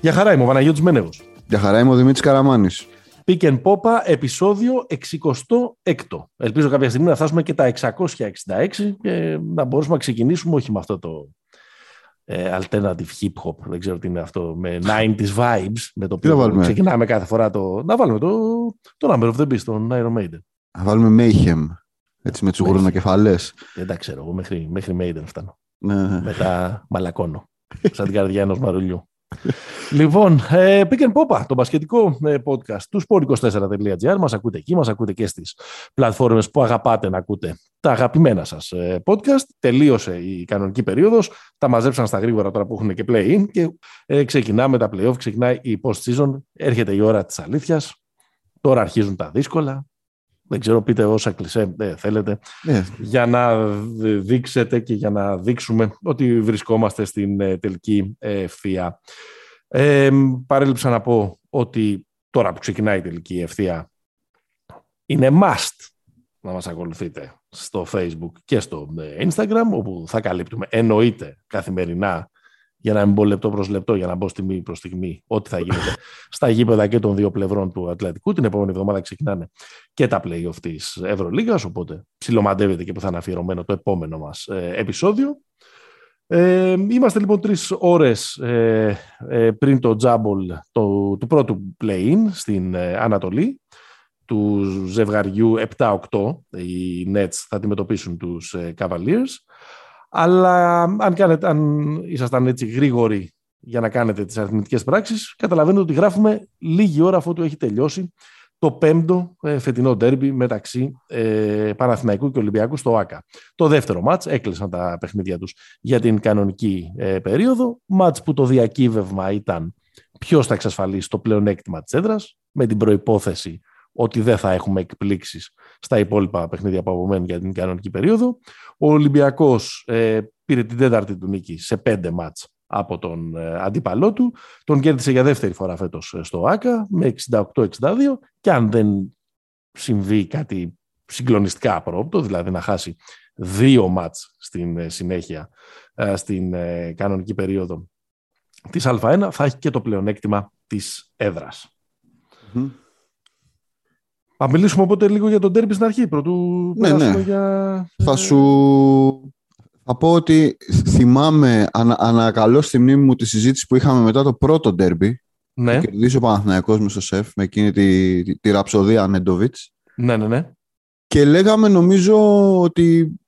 Για χαρά είμαι ο Παναγιώτης Μένεγος. Για χαρά είμαι ο Δημήτρης Καραμάνης. Pick and Popa, επεισόδιο 66. Ελπίζω κάποια στιγμή να φτάσουμε και τα 666 και να μπορούμε να ξεκινήσουμε όχι με αυτό το ε, alternative hip hop, δεν ξέρω τι είναι αυτό, με 90s vibes, με το οποίο ξεκινάμε κάθε φορά το... Να βάλουμε το, το Number of the Beast, τον Iron Maiden. Να βάλουμε Mayhem, έτσι με τους κεφαλές. Δεν τα ξέρω, εγώ μέχρι, μέχρι Maiden φτάνω. Ναι. Μετά μαλακώνω, σαν την καρδιά ενός μαρουλιού λοιπόν, ε, Pick and Popa, το μπασκετικό ε, podcast του sport24.gr. Μας ακούτε εκεί, μας ακούτε και στις πλατφόρμες που αγαπάτε να ακούτε τα αγαπημένα σας ε, podcast. Τελείωσε η κανονική περίοδος, τα μαζέψαν στα γρήγορα τώρα που έχουν και play-in και ξεκινάμε τα play-off, ξεκινάει η post-season, έρχεται η ώρα της αλήθειας, τώρα αρχίζουν τα δύσκολα, δεν ξέρω, πείτε όσα κλεισέ θέλετε, ναι. για να δείξετε και για να δείξουμε ότι βρισκόμαστε στην ε, τελική ευθεία. Ε, παρέλειψα να πω ότι τώρα που ξεκινάει η τελική ευθεία είναι must να μας ακολουθείτε στο Facebook και στο ε, Instagram, όπου θα καλύπτουμε εννοείται καθημερινά για να μην πω λεπτό προς λεπτό, για να μπω στιγμή προς στιγμή, ό,τι θα γίνεται στα γήπεδα και των δύο πλευρών του Ατλαντικού. Την επόμενη εβδομάδα ξεκινάνε και τα play-off της Ευρωλίγας, οπότε ψιλομαντεύεται και που θα είναι αφιερωμένο το επόμενο μας ε, επεισόδιο. Ε, είμαστε λοιπόν τρεις ώρες ε, ε, πριν το τζάμπολ το, του πρώτου play-in στην ε, Ανατολή του ζευγαριού 7-8. Οι Nets θα αντιμετωπίσουν τους Cavaliers. Αλλά αν, κάνετε, αν ήσασταν έτσι γρήγοροι για να κάνετε τις αριθμητικές πράξεις, καταλαβαίνετε ότι γράφουμε λίγη ώρα αφού του έχει τελειώσει το πέμπτο ε, φετινό ντέρμπι μεταξύ ε, Παναθηναϊκού και Ολυμπιακού στο ΆΚΑ. Το δεύτερο μάτς έκλεισαν τα παιχνίδια τους για την κανονική ε, περίοδο. Μάτς που το διακύβευμα ήταν ποιος θα εξασφαλίσει το πλεονέκτημα της έδρας με την προϋπόθεση ότι δεν θα έχουμε εκπλήξεις στα υπόλοιπα παιχνίδια που απομένουν για την κανονική περίοδο. Ο Ολυμπιακός ε, πήρε την τέταρτη του νίκη σε πέντε μάτς από τον ε, αντίπαλό του. Τον κέρδισε για δεύτερη φορά φέτος ε, στο ΆΚΑ με 68-62 και αν δεν συμβεί κάτι συγκλονιστικά απρόπτω, δηλαδή να χάσει δύο μάτς στην ε, συνέχεια στην κανονική περίοδο της Α1 θα έχει και το πλεονέκτημα της έδρας. Θα μιλήσουμε οπότε λίγο για τον τέρμπι στην αρχή, πρωτού ναι, ναι. για... Θα σου... Θα πω ότι θυμάμαι, ανα, ανακαλώ στη μνήμη μου τη συζήτηση που είχαμε μετά το πρώτο ντέρμπι. Ναι. Και κερδίσει ο Παναθηναϊκός με στο ΣΕΦ με εκείνη τη, τη, τη ραψοδία Νέντοβιτς. Ναι, ναι, ναι. Και λέγαμε νομίζω ότι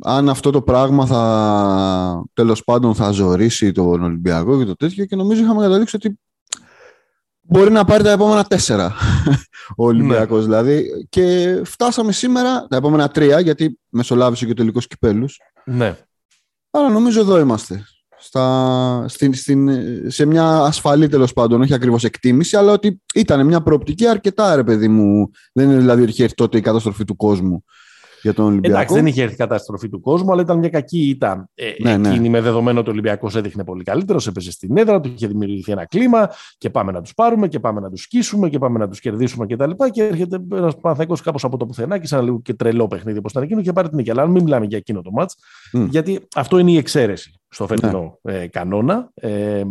αν αυτό το πράγμα θα τέλος πάντων θα ζωρίσει τον Ολυμπιακό και το τέτοιο και νομίζω είχαμε καταλήξει ότι μπορεί να πάρει τα επόμενα τέσσερα ο Ολυμπιακός ναι. δηλαδή. Και φτάσαμε σήμερα τα επόμενα τρία, γιατί μεσολάβησε και ο τελικός κυπέλους. Ναι. Άρα νομίζω εδώ είμαστε. Στα, στην, στην, σε μια ασφαλή τέλος πάντων, όχι ακριβώς εκτίμηση, αλλά ότι ήταν μια προοπτική αρκετά, ρε παιδί μου. Δεν είναι δηλαδή ότι είχε έρθει τότε η καταστροφή του κόσμου για τον Ολυμπιακό. Εντάξει, δεν είχε έρθει η καταστροφή του κόσμου, αλλά ήταν μια κακή ήττα ε, ναι, ναι. εκείνη με δεδομένο ότι ο Ολυμπιακός έδειχνε πολύ καλύτερο, έπαιζε στην έδρα του, είχε δημιουργηθεί ένα κλίμα και πάμε να τους πάρουμε και πάμε να τους σκίσουμε και πάμε να τους κερδίσουμε κτλ. Και, και έρχεται ένας Παναθέκο κάπως από το πουθενά και σαν λίγο και τρελό παιχνίδι όπως ήταν εκείνο και πάρει την νίκη. Αλλά αν μην μιλάμε για εκείνο το μάτς, mm. γιατί αυτό είναι η εξαίρεση στο φετινό ναι. ε, κανόνα. Ε,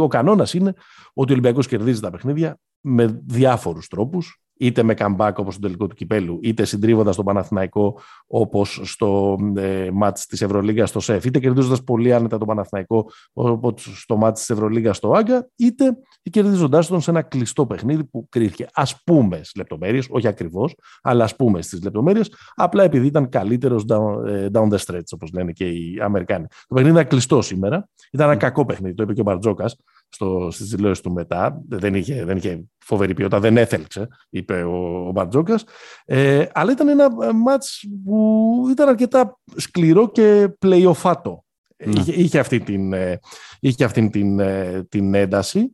ο κανόνας είναι ότι ο Ολυμπιακός κερδίζει τα παιχνίδια με διάφορους τρόπους είτε με comeback όπως στο τελικό του κυπέλου, είτε συντρίβοντας τον Παναθηναϊκό όπως στο ε, μάτς της Ευρωλίγκας στο ΣΕΦ, είτε κερδίζοντας πολύ άνετα τον Παναθηναϊκό όπως στο μάτς της Ευρωλίγκας στο Άγκα, είτε κερδίζοντάς τον σε ένα κλειστό παιχνίδι που κρίθηκε ας πούμε στις λεπτομέρειες, όχι ακριβώς, αλλά ας πούμε στις λεπτομέρειες, απλά επειδή ήταν καλύτερος down, ε, down the stretch όπως λένε και οι Αμερικάνοι. Το παιχνίδι ήταν κλειστό σήμερα, ήταν ένα κακό παιχνίδι, το είπε και ο Μπαρτζόκας, στο, στις δηλώσεις του μετά. Δεν είχε, δεν είχε φοβερή ποιότητα, δεν έθελξε, είπε ο, ο Μπαρτζόκας. Ε, αλλά ήταν ένα μάτς που ήταν αρκετά σκληρό και πλεϊοφάτο. Ναι. Είχε, είχε, αυτή την, ε, είχε αυτή την, ε, την ένταση.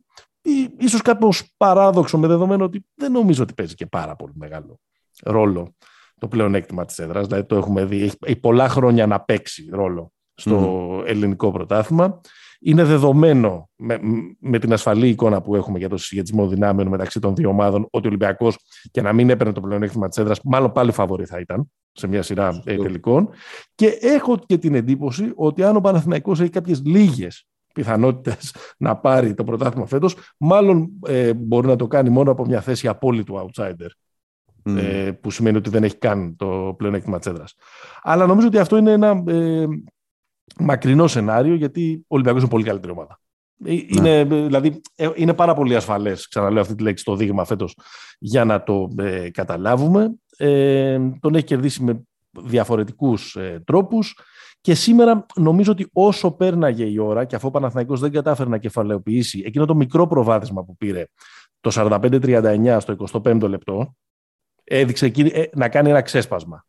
Ίσως κάπως παράδοξο με δεδομένο ότι δεν νομίζω ότι παίζει και πάρα πολύ μεγάλο ρόλο το πλεονέκτημα της έδρας. Δηλαδή το έχουμε δει, έχει πολλά χρόνια να παίξει ρόλο στο ελληνικό πρωτάθλημα. Είναι δεδομένο με, με, την ασφαλή εικόνα που έχουμε για το συσχετισμό δυνάμεων μεταξύ των δύο ομάδων ότι ο Ολυμπιακός και να μην έπαιρνε το πλεονέκτημα της έδρας, μάλλον πάλι φαβορή θα ήταν σε μια σειρά ε, τελικών. Και έχω και την εντύπωση ότι αν ο Παναθηναϊκός έχει κάποιες λίγες πιθανότητες να πάρει το πρωτάθλημα φέτος, μάλλον ε, μπορεί να το κάνει μόνο από μια θέση απόλυτου outsider. Ε, που σημαίνει ότι δεν έχει καν το πλεονέκτημα της έδρας. Αλλά νομίζω ότι αυτό είναι ένα ε, μακρινό σενάριο, γιατί ο Ολυμπιακός είναι πολύ καλύτερη ομάδα. Ε, ναι. Είναι, δηλαδή, ε, είναι πάρα πολύ ασφαλές, ξαναλέω αυτή τη λέξη, το δείγμα φέτος για να το ε, καταλάβουμε. Ε, τον έχει κερδίσει με διαφορετικούς ε, τρόπους και σήμερα νομίζω ότι όσο πέρναγε η ώρα και αφού ο Παναθηναϊκός δεν κατάφερε να κεφαλαιοποιήσει εκείνο το μικρό προβάδισμα που πήρε το 45-39 στο 25ο λεπτό, έδειξε εκεί να κάνει ένα ξέσπασμα.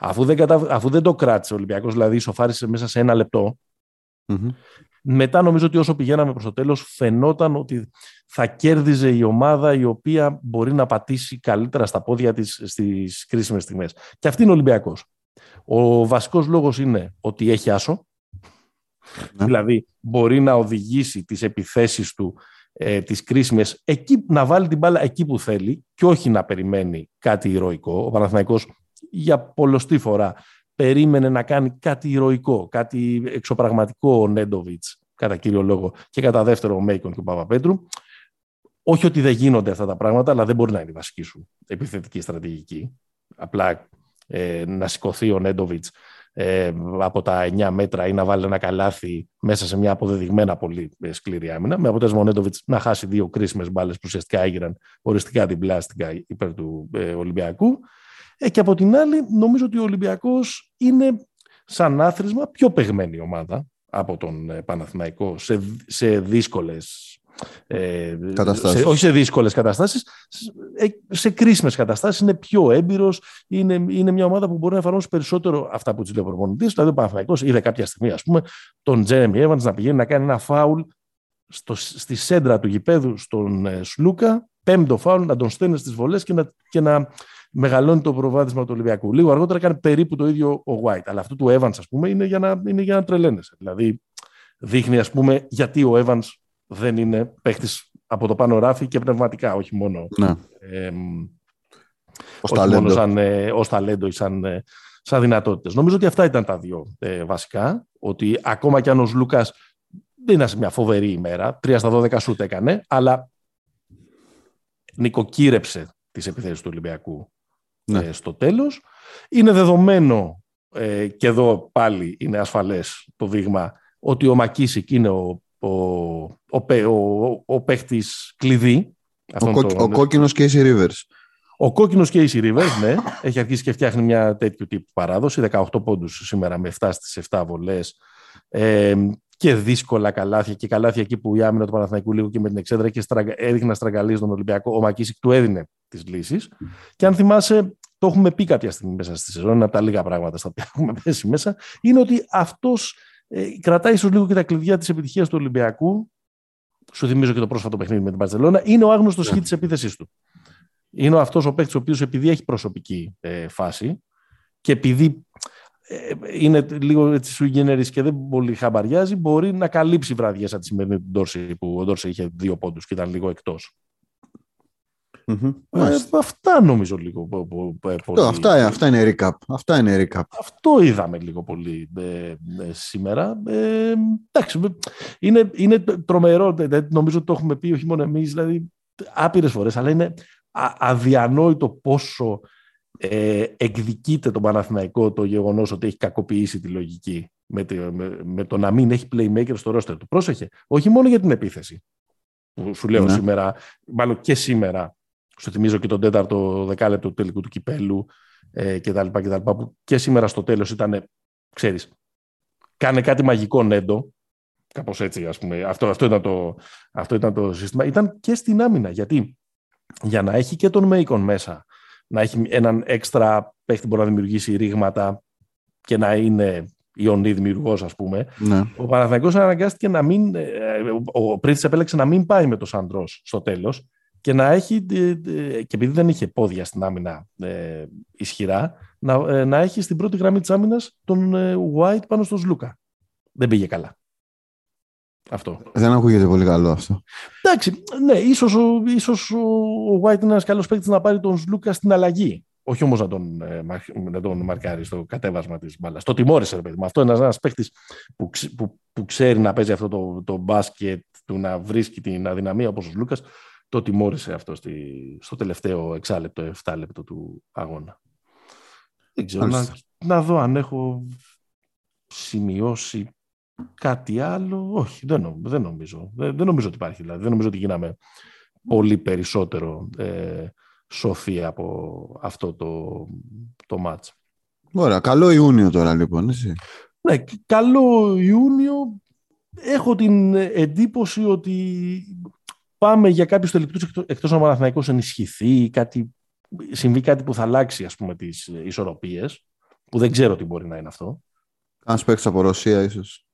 Αφού δεν, κατα... Αφού δεν το κράτησε ο Ολυμπιακός, δηλαδή ισοφάρισε μέσα σε ένα μετά νομίζω ότι όσο πηγαίναμε προς το τέλος φαινόταν ότι θα κέρδιζε η ομάδα η οποία μπορεί να πατήσει καλύτερα στα πόδια της στις κρίσιμες στιγμές. Και αυτή είναι ο Ολυμπιακός. Ο βασικός λόγος είναι ότι έχει άσο, ναι. δηλαδή μπορεί να οδηγήσει τις επιθέσεις του ε, τις κρίσιμες, εκεί, να βάλει την μπάλα εκεί που θέλει και όχι να περιμένει κάτι ηρωικό. Ο Παναθηναϊκός για πολλωστή φορά περίμενε να κάνει κάτι ηρωικό, κάτι εξωπραγματικό ο Νέντοβιτς κατά κύριο λόγο και κατά δεύτερο ο Μέικον και ο Παπαπέτρου. Όχι ότι δεν γίνονται αυτά τα πράγματα, αλλά δεν μπορεί να είναι η βασική σου επιθετική στρατηγική. Απλά ε, να σηκωθεί ο Νέντοβιτς ε, από τα 9 μέτρα ή να βάλει ένα καλάθι μέσα σε μια αποδεδειγμένα πολύ ε, σκληρή άμυνα. Με αποτέλεσμα ο Νέντοβιτς να χάσει δύο κρίσιμες μπάλες που ουσιαστικά έγιναν οριστικά την πλάστικα υπέρ του ε, Ολυμπιακού. Ε, και από την άλλη, νομίζω ότι ο Ολυμπιακός είναι σαν άθροισμα πιο παιγμένη ομάδα από τον ε, Παναθηναϊκό σε, σε δύσκολες ε, καταστάσεις. Σε, όχι σε δύσκολες καταστάσεις, σε, σε κρίσιμες καταστάσεις. Είναι πιο έμπειρος, είναι, είναι μια ομάδα που μπορεί να εφαρμόσει περισσότερο αυτά που του λέει ο προπονητής. Δηλαδή ο Παναθηναϊκός είδε κάποια στιγμή, ας πούμε, τον Τζέρεμι Evans να πηγαίνει να κάνει ένα φάουλ στο, στη σέντρα του γηπέδου στον ε, Σλούκα, πέμπτο φάουλ, να τον στέλνει στις βολές και να, και να μεγαλώνει το προβάδισμα του Ολυμπιακού. Λίγο αργότερα έκανε περίπου το ίδιο ο White. Αλλά αυτό του Evans, ας πούμε, είναι για να, είναι για να τρελαίνεσαι. Δηλαδή, δείχνει, ας πούμε, γιατί ο Evans δεν είναι παίχτης από το πάνω ράφι και πνευματικά, όχι μόνο. Ναι. Ε, ως όχι μόνο σαν, ε, ως ταλέντο ή σαν, ε, σαν δυνατότητες. Νομίζω ότι αυτά ήταν τα δύο ε, βασικά. Ότι ακόμα κι αν ο Λούκας δεν είναι σε μια φοβερή ημέρα, 3 στα 12 σούτ έκανε, αλλά νοικοκύρεψε τις επιθέσεις του Ολυμπιακού ναι. Ε, στο τέλος. Είναι δεδομένο ε, και εδώ πάλι είναι ασφαλές το δείγμα ότι ο Μακίσικ είναι ο, ο, ο, ο, ο παίχτης κλειδί. Ο, κο, το, ο κόκκινος Casey Rivers. Ο κόκκινος Casey Rivers, ναι, έχει αρχίσει και φτιάχνει μια τέτοιου τύπου παράδοση. 18 πόντους σήμερα με 7 στις 7 βολές. Ε, και δύσκολα καλάθια και καλάθια εκεί που η άμυνα του Παναθηναϊκού λίγο και με την εξέδρα και στραγκα, έδειχνε να στραγγαλίζει τον Ολυμπιακό. Ο Μακίσικ του έδινε τις λύσεις. Και αν θυμάσαι, το έχουμε πει κάποια στιγμή μέσα στη σεζόν, είναι από τα λίγα πράγματα στα οποία έχουμε πέσει μέσα, είναι ότι αυτός ε, κρατάει ίσως λίγο και τα κλειδιά της επιτυχίας του Ολυμπιακού. Σου θυμίζω και το πρόσφατο παιχνίδι με την Παρσελόνα. Είναι ο άγνωστος yeah. Ναι. της επίθεσής του. Είναι αυτός ο παίκτης ο οποίος επειδή έχει προσωπική ε, φάση και επειδή ε, είναι λίγο έτσι σου και δεν πολύ χαμπαριάζει, μπορεί να καλύψει βραδιέ σαν τη σημερινή του Ντόρση που ο Ντόρση είχε δύο πόντους και ήταν λίγο εκτό. Ε, αυτά νομίζω λίγο. Πολύ... Αυτά, αυτά είναι recap. Αυτά είναι recap. Αυτό είδαμε λίγο πολύ ε, σήμερα. Ε, εντάξει, είναι, είναι τρομερό. Νομίζω ότι το έχουμε πει όχι μόνο εμείς, δηλαδή άπειρες φορές, αλλά είναι αδιανόητο πόσο ε, εκδικείται τον Παναθηναϊκό το γεγονός ότι έχει κακοποιήσει τη λογική με, με, με, το να μην έχει playmaker στο ρόστερ του. Πρόσεχε, όχι μόνο για την επίθεση που σου λέω ναι. σήμερα, μάλλον και σήμερα, σου θυμίζω και τον τέταρτο δεκάλεπτο του τελικού του κυπέλου ε, κτλ. Και, που και σήμερα στο τέλος ήταν, ξέρεις, κάνε κάτι μαγικό νέντο, κάπως έτσι ας πούμε, αυτό, αυτό, ήταν το, αυτό ήταν το σύστημα, ήταν και στην άμυνα, γιατί για να έχει και τον Μέικον μέσα, να έχει έναν έξτρα παίχτη που μπορεί να δημιουργήσει ρήγματα και να είναι ιονή δημιουργός, ας πούμε. Ναι. Ο Παναθηναϊκός αναγκάστηκε να μην. Ε, ο Πρίτη επέλεξε να μην πάει με το Σαντρός στο τέλος και να έχει, και επειδή δεν είχε πόδια στην άμυνα ε, ισχυρά, να, ε, να έχει στην πρώτη γραμμή της άμυνας τον ε, White πάνω στον Σλούκα. Δεν πήγε καλά. Αυτό. Δεν ακούγεται πολύ καλό αυτό. Εντάξει, ναι, ίσως, ίσως ο White είναι ένας καλός παίκτης να πάρει τον Σλούκα στην αλλαγή. Όχι όμως να τον, ε, να τον μαρκάρει στο κατέβασμα της μπάλας. Το τιμώρησε, ρε παιδί μου. Αυτό είναι ένας παίχτη που, που, που, ξέρει να παίζει αυτό το, το μπάσκετ, του να βρίσκει την αδυναμία όπως ο Λούκα. Το τιμώρησε αυτό στη, στο τελευταίο εξάλεπτο, 7 λεπτό του αγώνα. Δεν ξέρω. Να, να δω αν έχω σημειώσει κάτι άλλο. Όχι, δεν, δεν νομίζω. Δεν, δεν, νομίζω ότι υπάρχει. Δηλαδή. Δεν νομίζω ότι γίναμε πολύ περισσότερο ε, σοφή από αυτό το, το μάτς. Ωραία, καλό Ιούνιο τώρα λοιπόν, εσύ. Ναι, καλό Ιούνιο. Έχω την εντύπωση ότι πάμε για κάποιους τελικούς εκτός ο Παναθηναϊκός ενισχυθεί, κάτι, συμβεί κάτι που θα αλλάξει ας πούμε τις ισορροπίες, που δεν ξέρω τι μπορεί να είναι αυτό. Αν παίξει από Ρωσία ίσως.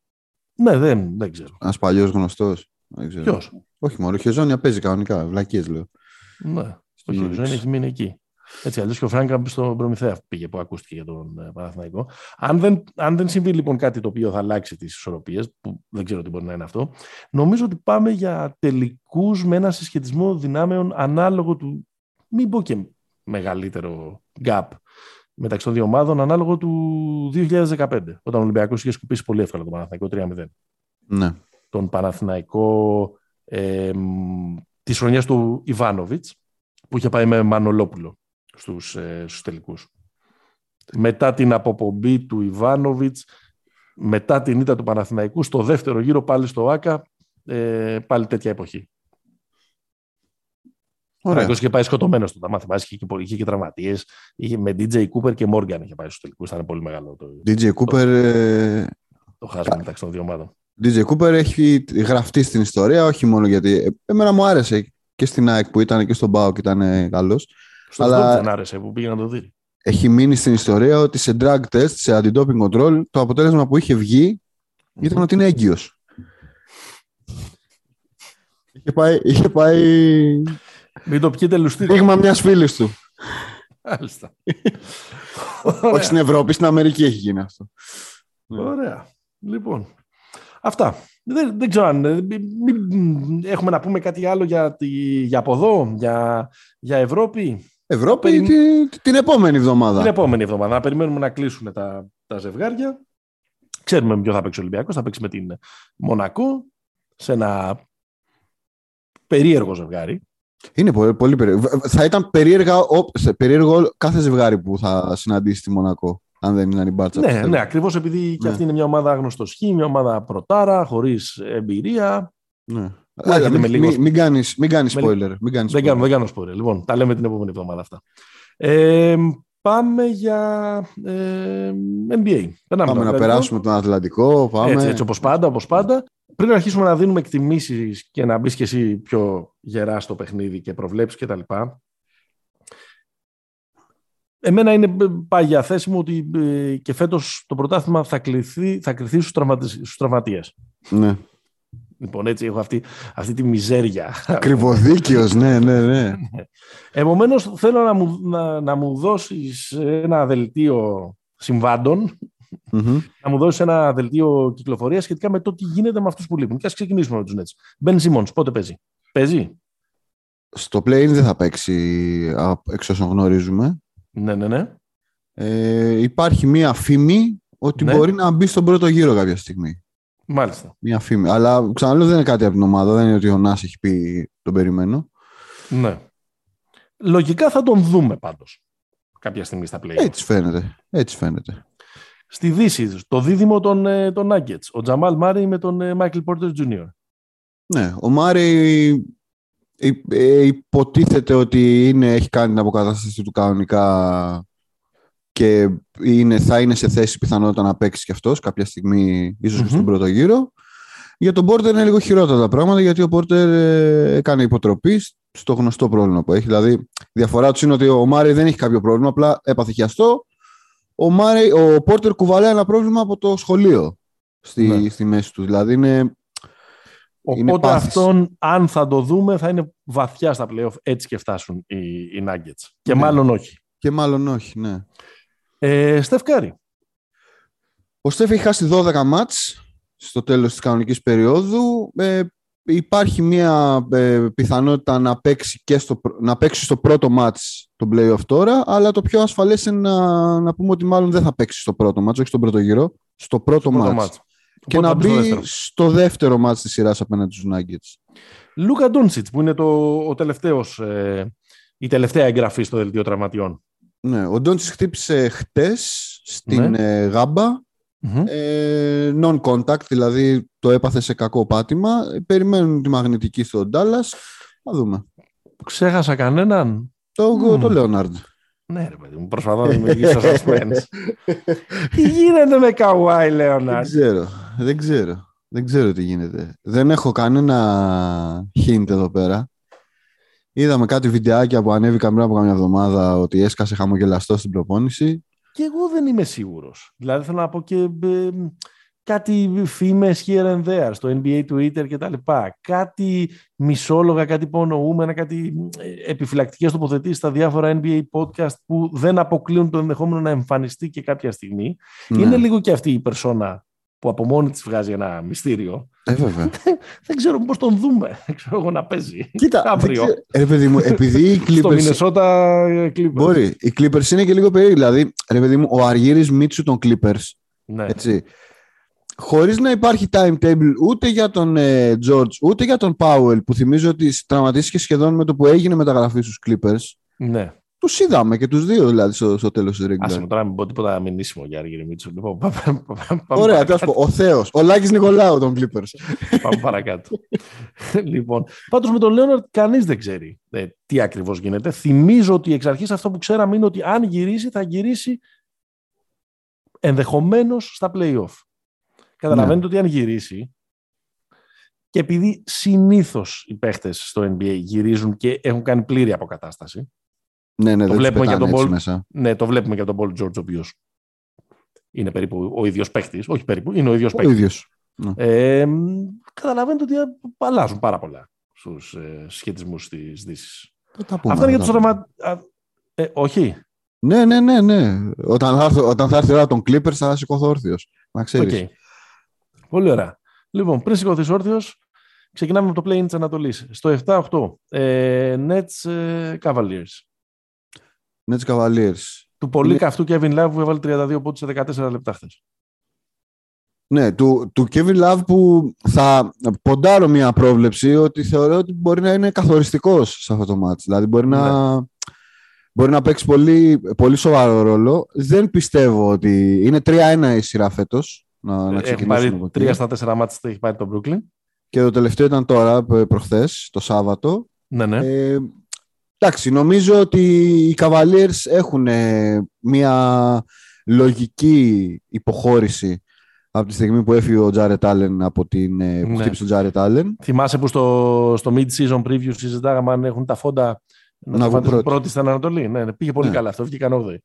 Ναι, δεν, δεν ξέρω. Ένας παλιός γνωστός. Ποιος; Όχι μόνο, ο Χεζόνια παίζει κανονικά. Βλακίες λέω. Ναι. Όχι, ο Ζώνη έχει μείνει εκεί. Έτσι, αλλιώς και ο Φράγκαμπ στον Προμηθέα πήγε που ακούστηκε για τον ε, Παναθηναϊκό. Αν δεν, αν δεν συμβεί λοιπόν κάτι το οποίο θα αλλάξει τις ισορροπίες, που δεν ξέρω τι μπορεί να είναι αυτό, νομίζω ότι πάμε για τελικούς με ένα συσχετισμό δυνάμεων ανάλογο του. Μην πω και μεγαλύτερο gap μεταξύ των δύο ομάδων, ανάλογο του 2015, όταν ο Ολυμπιακός είχε σκουπίσει πολύ εύκολα τον Παναθηναϊκό 3-0. Ναι. Τον Παναθηναϊκό ε, τη χρονιά του Ιβάνοβιτς, που είχε πάει με Μανολόπουλο στους, ε, στους τελικούς. Μετά την αποπομπή του Ιβάνοβιτς, μετά την ήττα του Παναθηναϊκού, στο δεύτερο γύρο πάλι στο ΆΚΑ, ε, πάλι τέτοια εποχή. Ωραία. Ο είχε πάει σκοτωμένος στο μάθημα. Είχε και, είχε και τραυματίες. Με DJ Cooper και Morgan είχε πάει στους τελικούς. Ήταν πολύ μεγάλο το. DJ Cooper. Το, ε... το χάσμα μεταξύ των δύο ομάδων. DJ Cooper έχει γραφτεί στην ιστορία, όχι μόνο γιατί. Εμένα μου άρεσε και στην ΑΕΚ που ήταν και στον ΠΑΟ και ήταν καλός. Στο αλλά δεν άρεσε που πήγε να το δει. Έχει μείνει στην ιστορία ότι σε drug test, σε anti-doping control, το αποτέλεσμα που είχε βγει ήταν ότι είναι έγκυος. είχε πάει... Είχε πάει... Μην το πιείτε λουστή. Δείγμα μιας φίλης του. Μάλιστα. Όχι στην Ευρώπη, στην Αμερική έχει γίνει αυτό. Ωραία. Λοιπόν, αυτά. Δεν, δεν ξέρω αν ε, έχουμε να πούμε κάτι άλλο για, τη, για από εδώ, για, για Ευρώπη; Ευρώπη την, την επόμενη εβδομάδα. Την επόμενη εβδομάδα. Να περιμένουμε να κλείσουν τα, τα ζευγάρια. Ξέρουμε με ποιο θα παίξει ο Ολυμπιακός. Θα παίξει με την Μονακό σε ένα περίεργο ζευγάρι. Είναι πολύ, πολύ περίεργο. Θα ήταν περίεργα, περίεργο κάθε ζευγάρι που θα συναντήσει τη Μονακό αν δεν είναι η μπάτσα. Ναι, ναι ακριβώς επειδή ναι. και αυτή είναι μια ομάδα άγνωστο χ, μια ομάδα πρωτάρα, χωρίς εμπειρία. Ναι. Άρα, μην, λίγο... μην, μην κάνεις, μην κάνεις spoiler. Μην κάνεις δεν, κάνω, δεν κάνω spoiler. Λοιπόν, τα λέμε την επόμενη εβδομάδα αυτά. Ε, πάμε για ε, NBA. Πάμε, πάμε να περάσουμε τον Ατλαντικό. Πάμε. Έτσι, έτσι όπως πάντα, όπως πάντα. Πριν αρχίσουμε να δίνουμε εκτιμήσεις και να μπεις και εσύ πιο γερά στο παιχνίδι και προβλέψεις κτλ. Εμένα είναι πάγια θέση μου ότι ε, και φέτος το πρωτάθλημα θα, κληθεί, θα κληθεί στους, τραυματίες. Ναι. Λοιπόν, έτσι έχω αυτή, αυτή τη μιζέρια. Κρυβοδίκαιος, ναι, ναι, ναι. Επομένως, θέλω να μου, να, να μου δώσεις ένα δελτίο να μου δώσεις ένα δελτίο κυκλοφορίας σχετικά με το τι γίνεται με αυτούς που λείπουν. Και ας ξεκινήσουμε με τους Nets. Μπεν Σίμονς, πότε παίζει; Παίζει; Στο play δεν θα παίξει εξ όσων γνωρίζουμε. Ναι, ναι, ναι. Ε, υπάρχει μία φήμη ότι ναι. μπορεί να μπει στον πρώτο γύρο κάποια στιγμή. Μάλιστα. Μία φήμη. Αλλά ξαναλέω δεν είναι κάτι από την ομάδα. Δεν είναι ότι ο Νάς έχει πει τον περιμένω. Ναι. Λογικά θα τον δούμε πάντως κάποια στιγμή στα play. Έτσι φαίνεται. Έτσι φαίνεται. Στη Δύση, το δίδυμο των, ε, των Nuggets. Ο Τζαμάλ Μάρι με τον Μάικλ Πόρτερ Jr. Ναι, ο Μάρι ε, υποτίθεται ότι είναι, έχει κάνει την αποκατάσταση του κανονικά και είναι, θα είναι σε θέση πιθανότητα να παίξει κι αυτός κάποια στιγμή, ίσως και στον πρώτο γύρο. Για τον Πόρτερ είναι λίγο χειρότερα τα πράγματα γιατί ο Πόρτερ ε, έκανε υποτροπή στο γνωστό πρόβλημα που έχει. Δηλαδή, η διαφορά τους είναι ότι ο Μάρι δεν έχει κάποιο πρόβλημα, απλά έπαθε χιαστό. Ο, Μάρι, ο Πόρτερ κουβαλάει ένα πρόβλημα από το σχολείο στη, ναι. στη μέση τους. Δηλαδή, είναι Οπότε αυτόν, αν θα το δούμε, θα είναι βαθιά στα playoff έτσι και φτάσουν οι, οι Nuggets. Και ναι. μάλλον όχι. Και μάλλον όχι, ναι. Ε, Στεφκάρη. Ο Στεφ έχει χάσει 12 μάτς στο τέλος της κανονικής περίοδου. Ε, υπάρχει μια ε, πιθανότητα να παίξει, και στο, να παίξει στο πρώτο μάτς το playoff τώρα, αλλά το πιο ασφαλές είναι να, να πούμε ότι μάλλον δεν θα παίξει στο πρώτο μάτς, όχι στον πρώτο γύρο, στο πρώτο, στο μάτς. Και να μπει στο δεύτερο μάτς της σειράς απέναντι στους Nuggets. Λούκα Ντόνσιτς, που είναι το, ο τελευταίος, ε, η τελευταία εγγραφή στο δελτίο τραυματιών. Ναι, ο Ντόντσιτς χτύπησε χτες στην ναι. Ε, γαμπα ε, non-contact, δηλαδή το έπαθε σε κακό πάτημα. Περιμένουν τη μαγνητική στο Ντάλλας. Θα δούμε. Ξέχασα κανέναν; Το, mm. το Λέοναρντ. Ναι, ρε παιδί μου, προσπαθώ να δημιουργήσω suspense. τι γίνεται με Καουάι, Λέοναρντ. Δεν ξέρω. Δεν ξέρω. Δεν ξέρω τι γίνεται. Δεν έχω κανένα hint εδώ πέρα. Είδαμε κάτι βιντεάκια που ανέβηκαν πριν από καμιά εβδομάδα ότι έσκασε χαμογελαστό στην προπόνηση. Και εγώ δεν είμαι σίγουρος. Δηλαδή θέλω να πω και ε, κάτι φήμε here and there στο NBA Twitter κτλ. Κάτι μισόλογα, κάτι υπονοούμενα, κάτι ε, επιφυλακτικές τοποθετήσεις στα διάφορα NBA podcast που δεν αποκλείουν το ενδεχόμενο να εμφανιστεί και κάποια στιγμή. Ναι. Είναι λίγο και αυτή η περσόνα που από μόνη της βγάζει ένα μυστήριο. Ε, βέβαια. δεν ξέρω πώς τον δούμε. Δεν ξέρω εγώ να παίζει. Κοίτα, αύριο. Ρε παιδί μου, επειδή οι Clippers. Στο Μινεσότα Clippers. Μπορεί. Οι Clippers είναι και λίγο περίεργοι. Δηλαδή, ρε παιδί μου, ο Αργύρι Μίτσου των Clippers. Ναι. Έτσι. Χωρίς να υπάρχει timetable ούτε για τον ε, George ούτε για τον Powell που θυμίζω ότι τραυματίστηκε σχεδόν με το που έγινε μεταγραφή στους Clippers. Ναι. Τους είδαμε και τους δύο δηλαδή στο, στο τέλος της regular. Άσε μου τώρα μην πω τίποτα μηνύσιμο για Άργυρη Μίτσου. Λοιπόν, Ωραία, τέλος πω. Ο Θεός. Ο Λάκης Νικολάου των Clippers. πάμε παρακάτω. λοιπόν, πάντως με τον Λέοναρτ κανείς δεν ξέρει ε, τι ακριβώς γίνεται. Θυμίζω ότι εξ αρχής αυτό που ξέραμε είναι ότι αν γυρίσει, θα γυρίσει ενδεχομένως στα playoff. Καταλαβαίνετε ναι. ότι αν γυρίσει. Και επειδή συνήθως οι παίχτες στο NBA γυρίζουν και έχουν κάνει πλήρη αποκατάσταση, ναι, ναι, το βλέπουμε για τον Paul, μέσα. Ναι, το βλέπουμε για τον Paul George, ο οποίος είναι περίπου ο ίδιος παίχτης. Όχι περίπου, είναι ο ίδιος παίχτης. ίδιος. Ναι. Ε, καταλαβαίνετε ότι αλλάζουν πάρα πολλά στους ε, σχετισμούς της Δύσης. Αυτά είναι για του τραυμα... Ε, όχι. Ναι, ναι, ναι, ναι. Όταν θα, έρθει, όταν θα έρθει η ώρα των Clippers θα σηκωθώ όρθιος. Να ξέρεις. Okay. Πολύ ωραία. Λοιπόν, πριν σηκωθείς όρθιος, ξεκινάμε με το play της Ανατολής. Στο 7-8, ε, Nets ε, Cavaliers. Nets Cavaliers. Του πολύ είναι... καυτού Kevin Love που έβαλε 32 πόντους σε 14 λεπτά χθες. Ναι, του, του Kevin Love που θα ποντάρω μια πρόβλεψη ότι θεωρώ ότι μπορεί να είναι καθοριστικός σε αυτό το μάτς. Δηλαδή μπορεί, ναι. να, μπορεί να παίξει πολύ, πολύ σοβαρό ρόλο. Δεν πιστεύω ότι είναι 3-1 η σειρά φέτος. Να, να έχει πάρει 3 στα 4 μάτς έχει πάρει το Brooklyn. Και το τελευταίο ήταν τώρα, προχθές, το Σάββατο. Ναι, ναι. Ε, Εντάξει, νομίζω ότι οι Cavaliers έχουν μια λογική υποχώρηση από τη στιγμή που έφυγε ο Τζάρετ Άλεν από την. Ναι. που χτύπησε ο Τζάρετ Άλεν. Θυμάσαι που στο, στο mid-season preview συζητάγαμε αν έχουν τα φόντα να, να βγουν πρώτη. πρώτη στην Ανατολή. Ναι, ναι πήγε πολύ ναι. καλά αυτό. Βγήκαν 8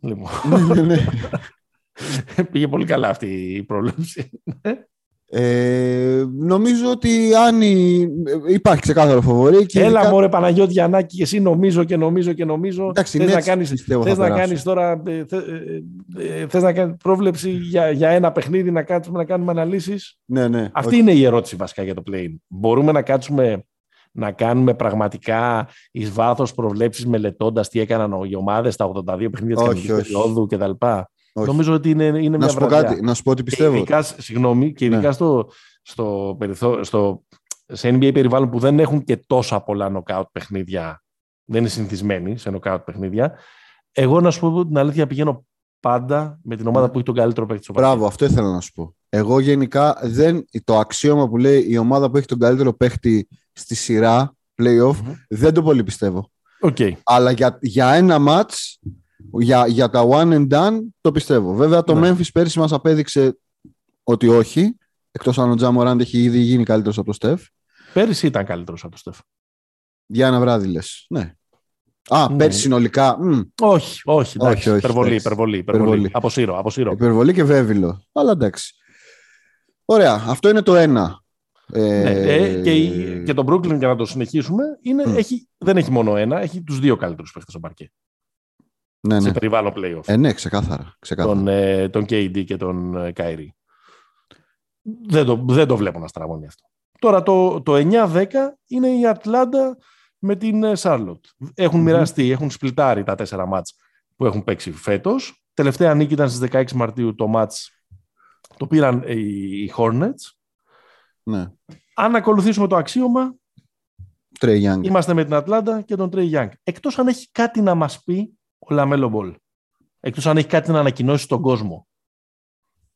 Λοιπόν. ναι, ναι, ναι. πήγε πολύ καλά αυτή η πρόβλεψη. Ε, νομίζω ότι αν υπάρχει ξεκάθαρο φοβορή. Και Έλα ειδικά... μωρέ Παναγιώτη Γιαννάκη και εσύ νομίζω και νομίζω και νομίζω Εντάξει, θες, να κάνεις, θες να κάνεις τώρα ε, θε, ε, ε, θες να κάνεις πρόβλεψη για, για ένα παιχνίδι να κάτσουμε να κάνουμε αναλύσεις; Ναι, ναι, αυτή είναι η ερώτηση βασικά για το play μπορούμε να κάτσουμε να κάνουμε πραγματικά εις βάθος προβλέψεις μελετώντας τι έκαναν οι ομάδες στα 82 παιχνίδια της περίοδου κτλ. Όχι. Νομίζω ότι είναι, είναι να μια βραδιά. Κάτι, να σου πω ότι πιστεύω. Και ειδικά, συγγνώμη, και ειδικά ναι. στο, στο, περιθώ, στο, σε NBA περιβάλλον που δεν έχουν και τόσα πολλά νοκάουτ παιχνίδια, δεν είναι συνηθισμένοι σε νοκάουτ παιχνίδια, εγώ να σου πω την αλήθεια πηγαίνω πάντα με την ομάδα ναι. που έχει τον καλύτερο παίκτη στο Μπράβο, αυτό ήθελα να σου πω. Εγώ γενικά δεν, το αξίωμα που λέει η ομάδα που έχει τον καλύτερο παίκτη στη σειρά playoff mm-hmm. δεν το πολύ πιστεύω. Okay. Αλλά για, για ένα match για, για τα one and done το πιστεύω. Βέβαια το ναι. Memphis πέρσι μας απέδειξε ότι όχι. Εκτός αν ο Τζαμοράντ έχει ήδη γίνει καλύτερος από το Στεφ. Πέρυσι ήταν καλύτερος από το Στεφ. Για ένα βράδυ λες. Ναι. Α, ναι. πέρσι συνολικά. Μ. Όχι, όχι. Εντάξει, όχι, όχι υπερβολή, υπερβολή, υπερβολή. Αποσύρω, αποσύρω. Υπερβολή και βέβαιλο. Αλλά εντάξει. Ωραία, αυτό είναι το ένα. Ε... Ναι, ε, και, και τον Brooklyn, για να το συνεχίσουμε, είναι, έχει, δεν έχει μόνο ένα, έχει τους δύο καλύτερους παίχτες στο παρκέ. Ναι, ναι. Σε περιβάλλον playoff. Ε, ναι, ξεκάθαρα. ξεκάθαρα. Τον, ε, τον KD και τον ε, Kyrie. Δεν το, δεν το βλέπω να στραβώνει αυτό. Τώρα το, το 9-10 είναι η Ατλάντα με την Σάρλοτ. Έχουν μοιραστεί, έχουν σπλιτάρει τα τέσσερα ματς που έχουν παίξει φέτος. Τελευταία νίκη ήταν στις 16 Μαρτίου το ματς το πήραν οι Hornets. Ναι. Αν ακολουθήσουμε το αξίωμα, Trey Young. είμαστε με την Ατλάντα και τον Trey Young. Εκτός αν έχει κάτι να μας πει ο Λαμέλο Μπολ. Εκτός αν έχει κάτι να ανακοινώσει στον κόσμο.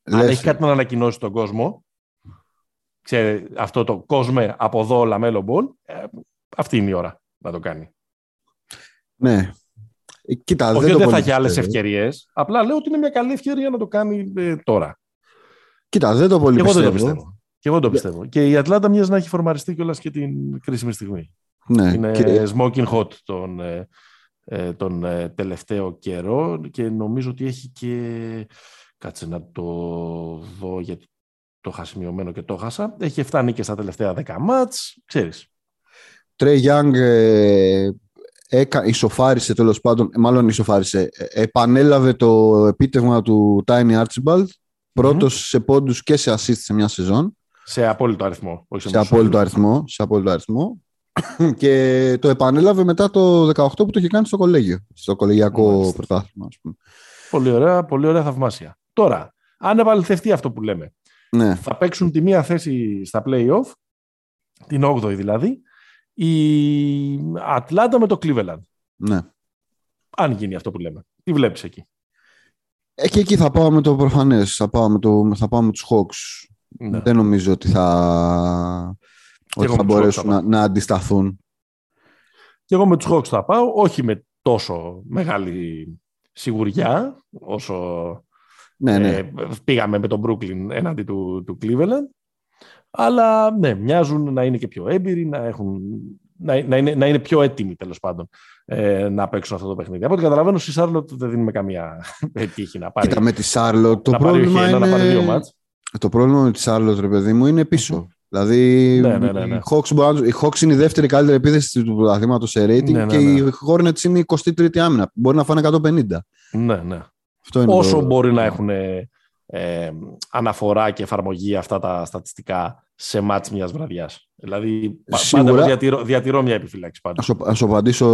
Αν έχει κάτι να ανακοινώσει στον κόσμο, ξέρει, αυτό το κόσμο από εδώ Λαμέλο Μπολ, ε, αυτή είναι η ώρα να το κάνει. Ναι. Κοίτα, Όχι δεν ότι δεν θα έχει άλλες ευκαιρίες. Απλά λέω ότι είναι μια καλή ευκαιρία να το κάνει ε, τώρα. Κοίτα, δεν το πολύ και πιστεύω. Εγώ δεν το πιστεύω. Και εγώ το πιστεύω. Και η Ατλάντα μοιάζει να έχει φορμαριστεί κιόλας και την κρίσιμη στιγμή. Ναι, είναι και... smoking hot τον, ε, ε, τον τελευταίο καιρό και νομίζω ότι έχει και. Κάτσε να το δω γιατί το είχα σημειωμένο και το χάσα. Έχει 7 νίκες στα τελευταία 10 μάτς, ξέρεις. Τρέι Γιάνγκ ε, ισοφάρισε τέλος πάντων, μάλλον ισοφάρισε, ε, επανέλαβε το επίτευγμα του Tiny Archibald, πρώτος σε πόντους και σε assist σε μια σεζόν. Σε απόλυτο αριθμό. Όχι σε, σε απόλυτο αριθμό, σε απόλυτο αριθμό. και το επανέλαβε μετά το 18 που το είχε κάνει στο κολέγιο, στο κολεγιακό πρωτάθλημα. Πολύ ωραία, πολύ ωραία θαυμάσια. Τώρα, αν επαληθευτεί αυτό που λέμε, ναι. θα παίξουν τη μία θέση στα play-off, την 8η δηλαδή, η Ατλάντα με το Cleveland. Ναι. Αν γίνει αυτό που λέμε. Τι βλέπεις εκεί; Εκεί, εκεί θα πάω με το προφανές. Θα πάω με, το, θα πάω με τους Hawks. Ναι. Δεν νομίζω ότι θα, ότι θα μπορέσουν να, να αντισταθούν. Και εγώ με τους Hawks θα πάω, όχι με τόσο μεγάλη σιγουριά όσο ναι, ναι. Ε, πήγαμε με τον Brooklyn έναντι του, του Cleveland. Αλλά ναι, μοιάζουν να είναι και πιο έμπειροι, να, έχουν, να, να, είναι, να είναι πιο έτοιμοι τέλος πάντων ε, να παίξουν αυτό το παιχνίδι. Από ό,τι καταλαβαίνω, στη Σάρλοτ δεν δίνουμε καμία τύχη να πάρει. Κοίτα, με τη Σάρλοτ το πρόβλημα είναι... Να πάρει δύο μάτς. Το πρόβλημα με τη Σάρλοτ, ρε παιδί μου, είναι πίσω. Δηλαδή, ναι, ναι, ναι, ναι. Οι, Hawks, οι Hawks είναι η δεύτερη καλύτερη επίθεση του πρωταθλήματος σε rating ναι, ναι, και οι Hornets είναι η 23η άμυνα. Μπορεί να φάνε 150. Ναι, ναι. Όσο μπορεί να έχουν ε, αναφορά και εφαρμογή αυτά τα στατιστικά σε μάτς μιας βραδιάς. Δηλαδή, Σίγουρα, πάντα διατηρώ, διατηρώ μια επιφύλαξη πάντα. Ας σου απαντήσω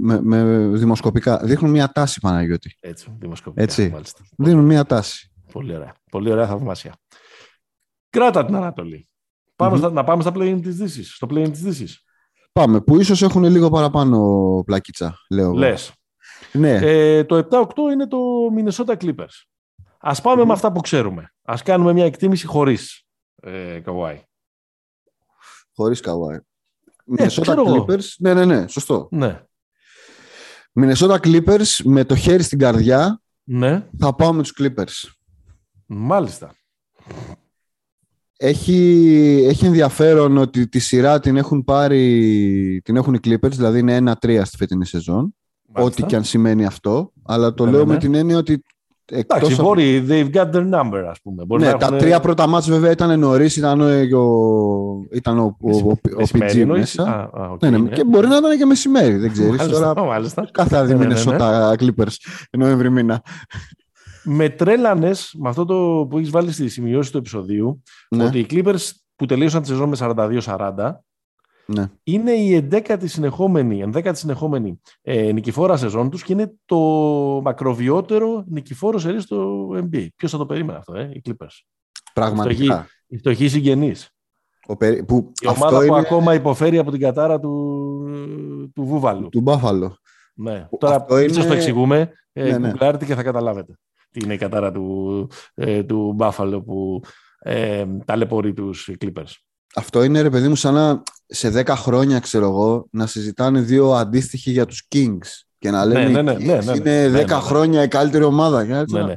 με, με, δημοσκοπικά. Δείχνουν μια τάση, Παναγιώτη. Έτσι, δημοσκοπικά. Έτσι. Μάλιστα. Δίνουν μια τάση. Πολύ ωραία. Πολύ ωραία θαυμάσια. Κράτα την Ανατολή. Πάμε mm-hmm. στα, να πάμε στα play της Δύσης. Στο play της Δύσης. Πάμε, που ίσως έχουν λίγο παραπάνω πλακίτσα, λέω. Λες. Ναι. Ε, το 7-8 είναι το Minnesota Clippers. Ας παμε με αυτά που ξέρουμε. Ας κάνουμε μια εκτίμηση χωρίς ε, Καουάι. Χωρίς Καουάι. Ε, Minnesota Clippers. Ναι, ναι, ναι, σωστό. Ναι. Minnesota Clippers με το χέρι στην καρδιά ναι. θα πάω με τους Clippers. Μάλιστα. Έχει, έχει ενδιαφέρον ότι τη σειρά την έχουν πάρει, την έχουν οι Clippers, δηλαδή είναι 1-3 στη φετινή σεζόν. Ό,τι και αν σημαίνει αυτό. Αλλά το ναι, λέω ναι. με την έννοια ότι Εντάξει, από... μπορεί, they've got their number, ας πούμε. Μπορεί ναι, έχουν... τα τρία πρώτα μάτς βέβαια ήταν νωρίς, ήταν ο, ήταν ο, ο, ο, ο PG μέσα. Α, α, okay, ναι, ναι, ναι. Και μπορεί να ήταν και μεσημέρι, δεν ξέρεις. Μάλιστα, Τώρα, μάλιστα. Κάθε άδειο ναι, ναι, ναι. τα Clippers Νοέμβρη μήνα. Με τρέλανες με αυτό το που έχεις βάλει στη σημειώση του επεισοδίου ναι. ότι οι Clippers που τελείωσαν τη σεζόν με 42-40 ναι. Είναι η 11η συνεχόμενη, 11η συνεχόμενη ε, νικηφόρα σεζόν τους και είναι το μακροβιότερο νικηφόρο σερί στο NBA. Ποιος θα το περίμενε αυτό, ε, οι Clippers; Πραγματικά. Οι φτωχοί συγγενείς. περι... που η ομάδα που είναι... ακόμα υποφέρει από την κατάρα του, του Βούβαλου. Του Μπάφαλο. Ναι. Τώρα αυτό είναι... το εξηγούμε, ε, ναι, ναι. και θα καταλάβετε τι είναι η κατάρα του, ε, του Μπάφαλο που ε, ταλαιπωρεί τους Clippers. Αυτό είναι ρε παιδί μου σαν να σε 10 χρόνια ξέρω εγώ να συζητάνε δύο αντίστοιχοι για τους Kings και να λένε ναι, ναι, ναι, ναι είναι 10 χρόνια η καλύτερη ομάδα. Ναι, ναι.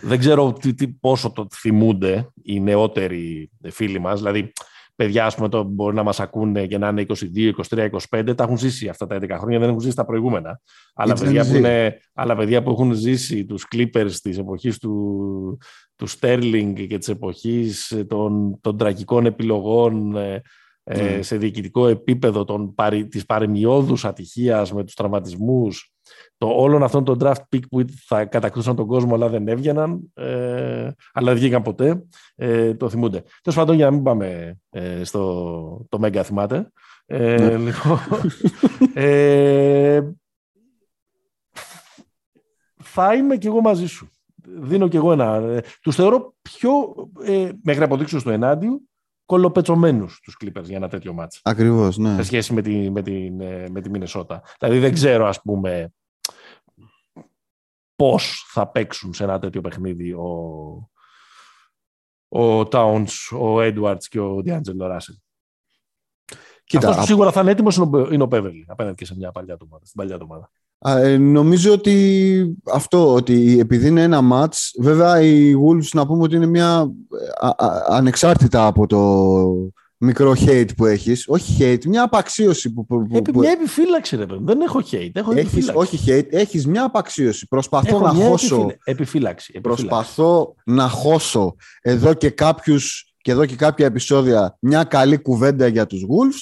Δεν ξέρω τι, τι, πόσο το θυμούνται οι νεότεροι φίλοι μας, δηλαδή παιδιά ας πούμε, το μπορεί να μας ακούνε και να είναι 22, 23, 25, τα έχουν ζήσει αυτά τα 11 χρόνια, δεν έχουν ζήσει τα προηγούμενα. Αλλά παιδιά, που είναι, αλλά παιδιά που έχουν ζήσει τους Clippers της εποχής του, του Sterling και της εποχής των, των τραγικών επιλογών ε, mm. σε διοικητικό επίπεδο των, της παρεμιώδους ατυχίας με τους τραυματισμούς το όλων αυτών των draft pick που θα κατακτούσαν τον κόσμο αλλά δεν έβγαιναν, ε, αλλά δεν βγήκαν ποτέ, ε, το θυμούνται. Τέλος πάντων, για να μην πάμε ε, στο το Μέγκα, θυμάται. Ε, ναι. λοιπόν, ε, θα είμαι κι εγώ μαζί σου. Δίνω κι εγώ ένα. Ε, τους θεωρώ πιο, ε, μέχρι αποδείξω στο ενάντιο, κολοπετσωμένους τους Clippers για ένα τέτοιο μάτς. Ακριβώς, ναι. Σε σχέση με τη, με τη, με τη Μινεσότα. Δηλαδή δεν ξέρω, ας πούμε, πώς θα παίξουν σε ένα τέτοιο παιχνίδι ο, ο Towns, ο Edwards και ο D'Angelo Russell. Κοίτα, Αυτός που σίγουρα θα είναι έτοιμος είναι ο Πέβελη απέναντι και σε μια παλιά ομάδα, στην παλιά ομάδα. Ε, νομίζω ότι αυτό, ότι επειδή είναι ένα μάτς, βέβαια οι Wolves να πούμε ότι είναι μια ανεξάρτητα από το μικρό hate που έχεις. Όχι hate, μια απαξίωση. Που, που, που, Μια επιφύλαξη, ρε παιδί. Δεν έχω hate. Έχω έχεις, όχι hate, έχεις μια απαξίωση. Προσπαθώ έχω να μια χώσω. Επιφύλαξη, Προσπαθώ να χώσω εδώ και κάποιου και εδώ και κάποια επεισόδια μια καλή κουβέντα για τους Wolves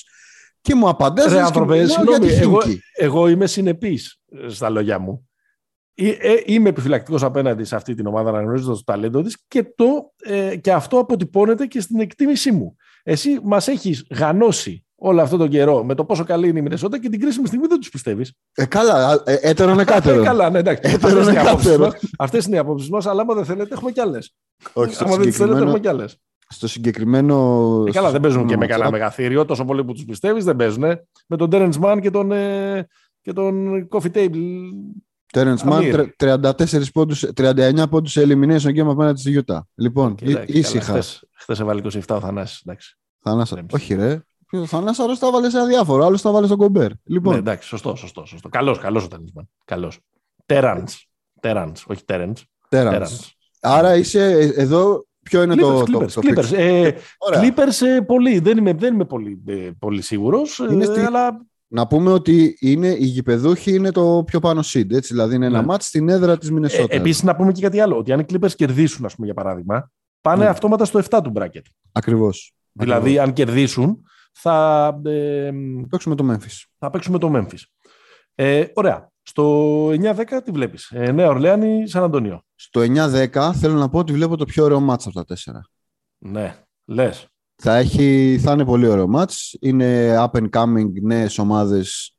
και μου απαντάς Ρε άνθρωπε, συγγνώμη, εγώ, εγώ είμαι συνεπής στα λόγια μου. Ε, ε, είμαι επιφυλακτικός απέναντι σε αυτή την ομάδα αναγνωρίζοντας το ταλέντο της και, το, ε, και αυτό αποτυπώνεται και στην εκτίμησή μου. Εσύ μας έχεις γανώσει όλο αυτόν τον καιρό με το πόσο καλή είναι η Μινεσότα και την κρίσιμη στιγμή δεν τους πιστεύεις. Ε, καλά, ε, έτερο είναι κάτω. Ε, καλά, ναι, εντάξει. Αυτές είναι οι απόψεις μας, αλλά άμα δεν θέλετε, έχουμε κι άλλες. Όχι, στο άμα δεν θέλετε, έχουμε κι άλλες. Στο συγκεκριμένο. Ε, καλά, δεν παίζουν και με κανένα μεγαθύριο. Τόσο πολύ που τους πιστεύεις, δεν παίζουν. Με τον Terence Mann και τον, ε, και τον Coffee Table. Terence Mann, 34 πόντους, 39 πόντους σε elimination game απέναντι στη Utah. Λοιπόν, ήσυχα. Χθε έβαλε 27 ο Θανάσης, εντάξει. Θανάσα. Όχι ρε. Ο Θανάσης άλλος τα βάλε σε αδιάφορο, άλλος τα βάλε στον κομπέρ. Λοιπόν. Ναι, εντάξει, σωστό, σωστό. σωστό. Καλός, καλός ο Τανίσμαν. Καλός. Τέραντς. Τέραντς, όχι Τέραντς. Τέραντς. Άρα είσαι ε, εδώ Ποιο είναι Clippers, το, Clippers, το, το Clippers. Ε, Clippers ε, πολύ. Δεν είμαι, δεν είμαι πολύ, ε, πολύ σίγουρος. Ε, στη... αλλά... Να πούμε ότι είναι, οι γηπεδούχοι είναι το πιο πάνω seed. Έτσι, δηλαδή είναι ένα ναι. μάτι στην έδρα της Μινεσότα. Ε, Επίσης να πούμε και κάτι άλλο. Ότι αν οι Clippers κερδίσουν, ας πούμε, για παράδειγμα, πάνε ναι. αυτόματα στο 7 του bracket. Ακριβώς. Δηλαδή, Ακριβώς. αν κερδίσουν, θα, ε, παίξουμε το Memphis. Θα παίξουμε το Memphis. Ε, ωραία. Στο 9-10 τι βλέπεις; Ε, Νέα Ορλέανη, Σαν Αντωνίο. Στο 9-10 θέλω να πω ότι βλέπω το πιο ωραίο μάτς από τα τέσσερα. Ναι, λες. Θα, έχει, θα είναι πολύ ωραίο μάτς. Είναι up and coming νέες ομάδες.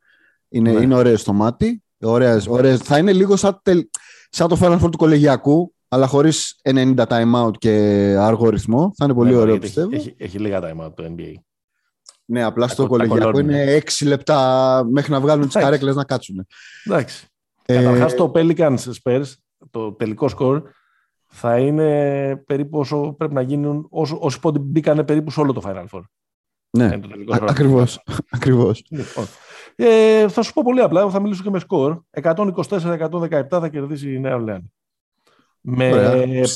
Είναι, ναι. είναι ωραίες στο μάτι. Ωραίες, ωραίες. Θα είναι λίγο σαν, σαν το Final Four του κολεγιακού αλλά χωρίς 90 time out και αργό ρυθμό. Θα είναι πολύ ναι, ωραίο, έχει, πιστεύω. Έχει, έχει, λίγα time out το NBA. Ναι, απλά στο κολεγιακό είναι 6 λεπτά μέχρι να βγάλουν τις καρέκλες να κάτσουν. Εντάξει. Ε... Καταρχάς το Pelicans Spurs, το τελικό σκορ, θα είναι περίπου όσο πρέπει να γίνουν, όσο, όσοι πόντι μπήκανε περίπου σε όλο το Final Four. Ναι, ακριβώς. ακριβώς. Λοιπόν, ε, θα σου πω πολύ απλά, θα μιλήσω και με σκορ. 124-117 θα κερδίσει η Νέα Ορλεάνη. Με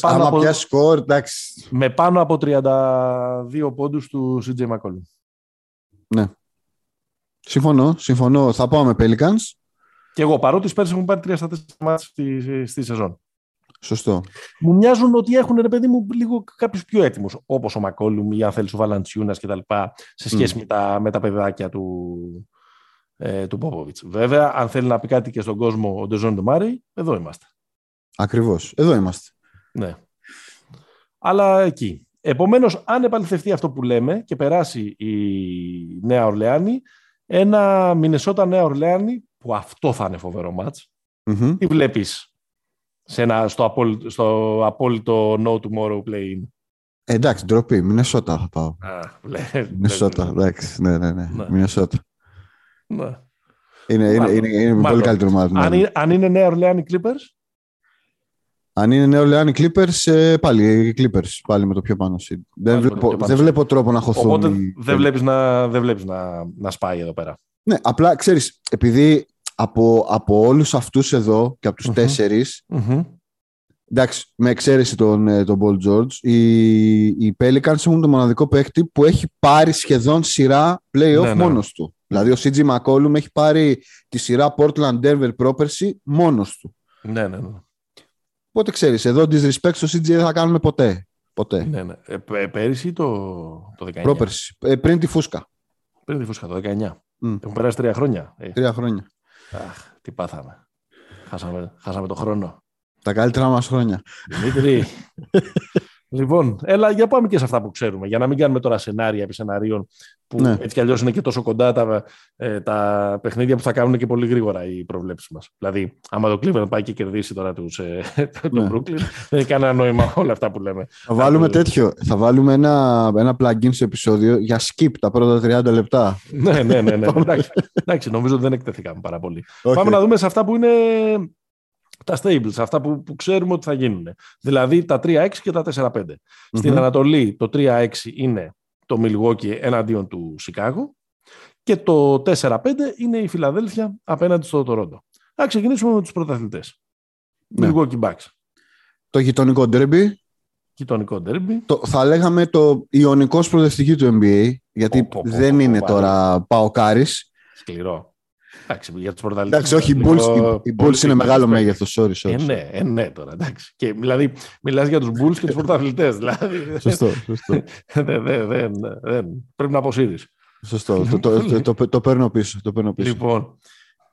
πάνω, από, σκορ, εντάξει. με πάνω από 32 πόντους του CJ McCollum. Ναι. Συμφωνώ, συμφωνώ. Θα πάω με Pelicans. Και εγώ, παρότι οι Spurs έχουν πάρει 3 στα 4 μάτια στη, στη σεζόν. Σωστό. Μου μοιάζουν ότι έχουν, ρε παιδί μου, λίγο κάποιους πιο έτοιμους. Όπως ο Μακόλουμ ή αν θέλεις ο Βαλαντσιούνας κτλ. σε σχέση mm. με, τα, με τα παιδάκια του, ε, του Πόποβιτ. Βέβαια, αν θέλει να πει κάτι και στον κόσμο ο Ντεζόν Ντομάρη, εδώ είμαστε. Ακριβώς. Εδώ είμαστε. Ναι. Αλλά εκεί. Επομένως, αν επαληθευτεί αυτό που λέμε και περάσει η Νέα Ορλεάνη, ένα Μινεσότα Νέα Ορλεάνη, που αυτό θα είναι φοβερό μάτς, mm-hmm. τι βλέπεις στο, απόλυτο, στο απόλυτο No Tomorrow Play. Ε, εντάξει, ντροπή. Μινεσότα θα πάω. Μινεσότα, εντάξει. Ναι, ναι, ναι. ναι. Μινεσότα. Ναι. Είναι, είναι, είναι, είναι πολύ καλύτερο μάτι. Αν, ναι. αν είναι Νέα Ορλεάνη Clippers, αν είναι νέο Λεάνι Clippers, ε, πάλι οι Clippers πάλι με το πιο πάνω seed. Δεν βλέπω, δεν βλέπω τρόπο να χωθούν. Οπότε δεν βλέπεις, να, δεν βλέπεις να, να σπάει εδώ πέρα. Ναι, απλά ξέρεις, επειδή από, από όλους αυτούς εδώ και από τους mm-hmm. τέσσερις, mm-hmm. Εντάξει, με εξαίρεση τον, ε, τον Paul George, οι, οι Pelicans έχουν το μοναδικό παίκτη που έχει πάρει σχεδόν σειρά playoff ναι, ναι. μόνος του. Δηλαδή ο CG McCollum έχει πάρει τη σειρά Portland Denver πρόπερση μόνος του. Ναι, ναι, ναι. Οπότε ξέρεις, εδώ disrespect στο CG δεν θα κάνουμε ποτέ. ποτέ. Ναι, ναι. Ε, πέρυσι το, το 19. Πρόπερση. Ε, πριν τη φούσκα. Πριν τη φούσκα, το 19. Mm. Έχουν περάσει τρία χρόνια. Ε. Τρία χρόνια. Αχ, τι πάθαμε. Χάσαμε, χάσαμε το χρόνο. Τα καλύτερα μας χρόνια. Δημήτρη, Λοιπόν, έλα για πάμε και σε αυτά που ξέρουμε, για να μην κάνουμε τώρα σενάρια επί σενάριων που ναι. έτσι κι αλλιώς είναι και τόσο κοντά τα, ε, τα παιχνίδια που θα κάνουν και πολύ γρήγορα οι προβλέψεις μας. Δηλαδή, άμα το Cleveland πάει και κερδίσει τώρα τους, ε, ναι. Brooklyn, δεν έχει κανένα νόημα όλα αυτά που λέμε. Θα βάλουμε τέτοιο. Θα βάλουμε ένα, ένα plugin στο επεισόδιο για skip τα πρώτα 30 λεπτά. ναι, ναι, ναι. ναι. εντάξει, εντάξει, νομίζω ότι δεν εκτεθήκαμε πάρα πολύ. Okay. Πάμε να δούμε σε αυτά που είναι τα stables, αυτά που, που ξέρουμε ότι θα γίνουν. Δηλαδή τα 3-6 και τα 4-5. mm Στην Ανατολή το 3-6 είναι το Milwaukee εναντίον του Σικάγο και το 4-5 είναι η Φιλαδέλφια απέναντι στο Τορόντο. Θα ξεκινήσουμε με τους πρωταθλητές. Ναι. Milwaukee Bucks. Το γειτονικό ντέρμπι. Γειτονικό ντέρμπι. Το, θα λέγαμε το ιονικός προοδευτική του NBA, γιατί δεν είναι τώρα Παοκάρης. Σκληρό. Εντάξει, για τους πρωταθλητές. Εντάξει, όχι, οι Bulls, οι Bulls είναι μεγάλο μέγεθος. Sorry, sorry. Ε, ναι, ε, ναι, τώρα. Εντάξει. Και, δηλαδή, μιλάς για τους Bulls και τους πρωταθλητές. Δηλαδή. Σωστό. σωστό. δεν, δεν, δεν, δεν. Πρέπει να αποσύρεις. Σωστό. το, το, το, το, το, παίρνω πίσω. Το παίρνω πίσω. Λοιπόν,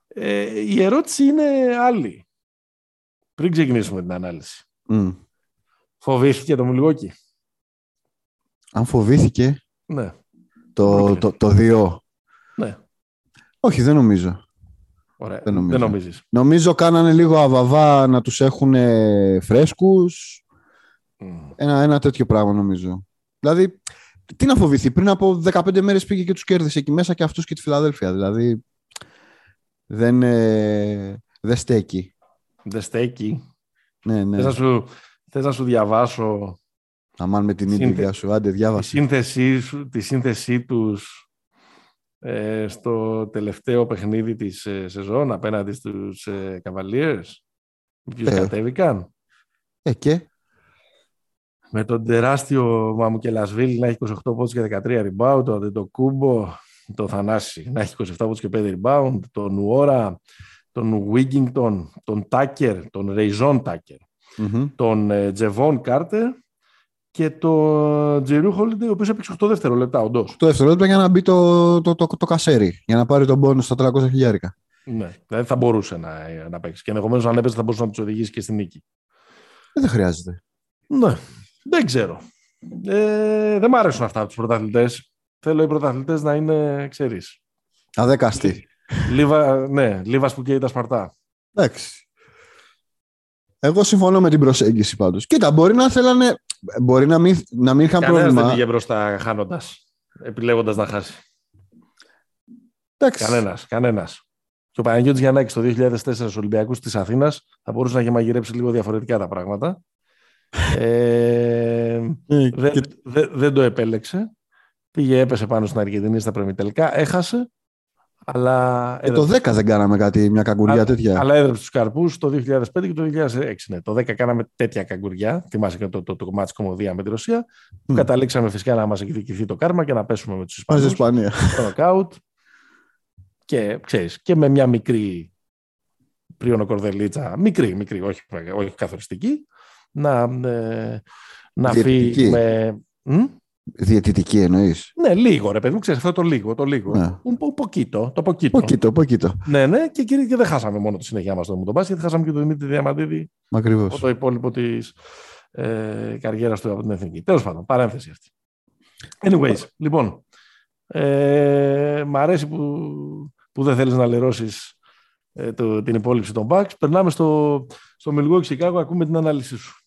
ε, η ερώτηση είναι άλλη. Πριν ξεκινήσουμε την ανάλυση. Mm. Φοβήθηκε το Μιλγόκι. Αν φοβήθηκε. Ναι. Το, το, το, το Ναι. Όχι, δεν νομίζω. Ωραία. Δεν, νομίζω. δεν νομίζεις. Νομίζω κάνανε λίγο αβαβά να τους έχουν φρέσκους. Ένα, ένα τέτοιο πράγμα νομίζω. Δηλαδή, τι να φοβηθεί. Πριν από 15 μέρες πήγε και τους κέρδισε εκεί μέσα και αυτούς και τη Φιλαδέλφια. Δηλαδή, δεν, ε, δεν στέκει. Δεν στέκει. Ναι, ναι. Θες να σου, θες να σου διαβάσω... Αμάν με την ίδια σου, άντε διάβασε. Τη σύνθεσή, τη σύνθεσή τους ε, στο τελευταίο παιχνίδι της ε, σεζόν απέναντι στους ε, Cavaliers. Ποιους ε. κατέβηκαν. Ε, και; Με τον τεράστιο Μαμουκελασβίλ να έχει 28 πόντους και 13 rebound, τον το Κούμπο, το Θανάση να έχει 27 πόντους και 5 rebound, τον Νουόρα, τον Wigington, τον Τάκερ, τον Ρεϊζόν Τάκερ, τον Τζεβόν Κάρτερ και το Τζιρού Χόλιντε, ο οποίος έπαιξε 8 δευτερόλεπτα, όντως. 8 δευτερόλεπτα για να μπει το, το, το, το, κασέρι, για να πάρει τον πόνο στα 300 χιλιάρικα. Ναι, δηλαδή θα μπορούσε να, να παίξει. Και ενδεχομένως αν έπαιζε θα μπορούσε να τους οδηγήσει και στη νίκη. Ε, δεν χρειάζεται. Ναι, δεν ξέρω. Ε, δεν μ' αρέσουν αυτά τους πρωταθλητές. Θέλω οι πρωταθλητές να είναι, ξέρεις. Αδέκαστοι. Λίβα, ναι, Λίβας που καίει τα Σπαρτά. Εντάξει. Εγώ συμφωνώ με την προσέγγιση πάντως. Κοίτα, μπορεί να θέλανε Μπορεί να μην, να μην είχαν Κανένας πρόβλημα. δεν πήγε μπροστά χάνοντας, επιλέγοντας να χάσει. Εντάξει. Κανένας. Κανένας. Και ο Παναγιώτης Γιαννάκης το 2004 στους Ολυμπιακούς της Αθήνας θα μπορούσε να έχει μαγειρέψει λίγο διαφορετικά τα πράγματα. ε, ε δεν, δεν το επέλεξε. Πήγε, έπεσε πάνω στην Αργεντινή στα τελικά. Έχασε. Αλλά ε, το 10 δεν κάναμε κάτι, μια καγκουριά τέτοια. Αλλά έδρεψε τους καρπούς το 2005 και το 2006. Ναι. Το 10 κάναμε τέτοια καγκουριά. Θυμάσαι και το, το, το, το κομμάτι κομμωδίας με τη Ρωσία. Mm. Καταλήξαμε φυσικά να μας εκδικηθεί το κάρμα και να πέσουμε με τους Ισπανούς. Ισπανία. Στο νοκάουτ. Και ξέρεις, και με μια μικρή πρίονο κορδελίτσα, μικρή, μικρή, όχι, όχι καθοριστική, να, ε, να φύγει με. Διαιτητική εννοείς; Ναι, λίγο ρε παιδί μου, ξέρεις αυτό το λίγο. Το λίγο. Ναι. ποκίτο, το ποκίτο. Ποκίτο, ποκίτο. Ναι, ναι, και, και, και δεν χάσαμε μόνο τη συνέχεια μας το μπάσκετ, χάσαμε και τον Δημήτρη Διαμαντίδη. Ακριβώς. Το υπόλοιπο της ε, καριέρας του από την εθνική. Τέλος πάντων, παρένθεση αυτή. Anyways, λοιπόν. Ε, μ' αρέσει που, που δεν θέλεις να λερώσεις ε, την υπόλοιψη των Bucks. Περνάμε στο, στο Milwaukee Chicago, ακούμε την ανάλυση σου.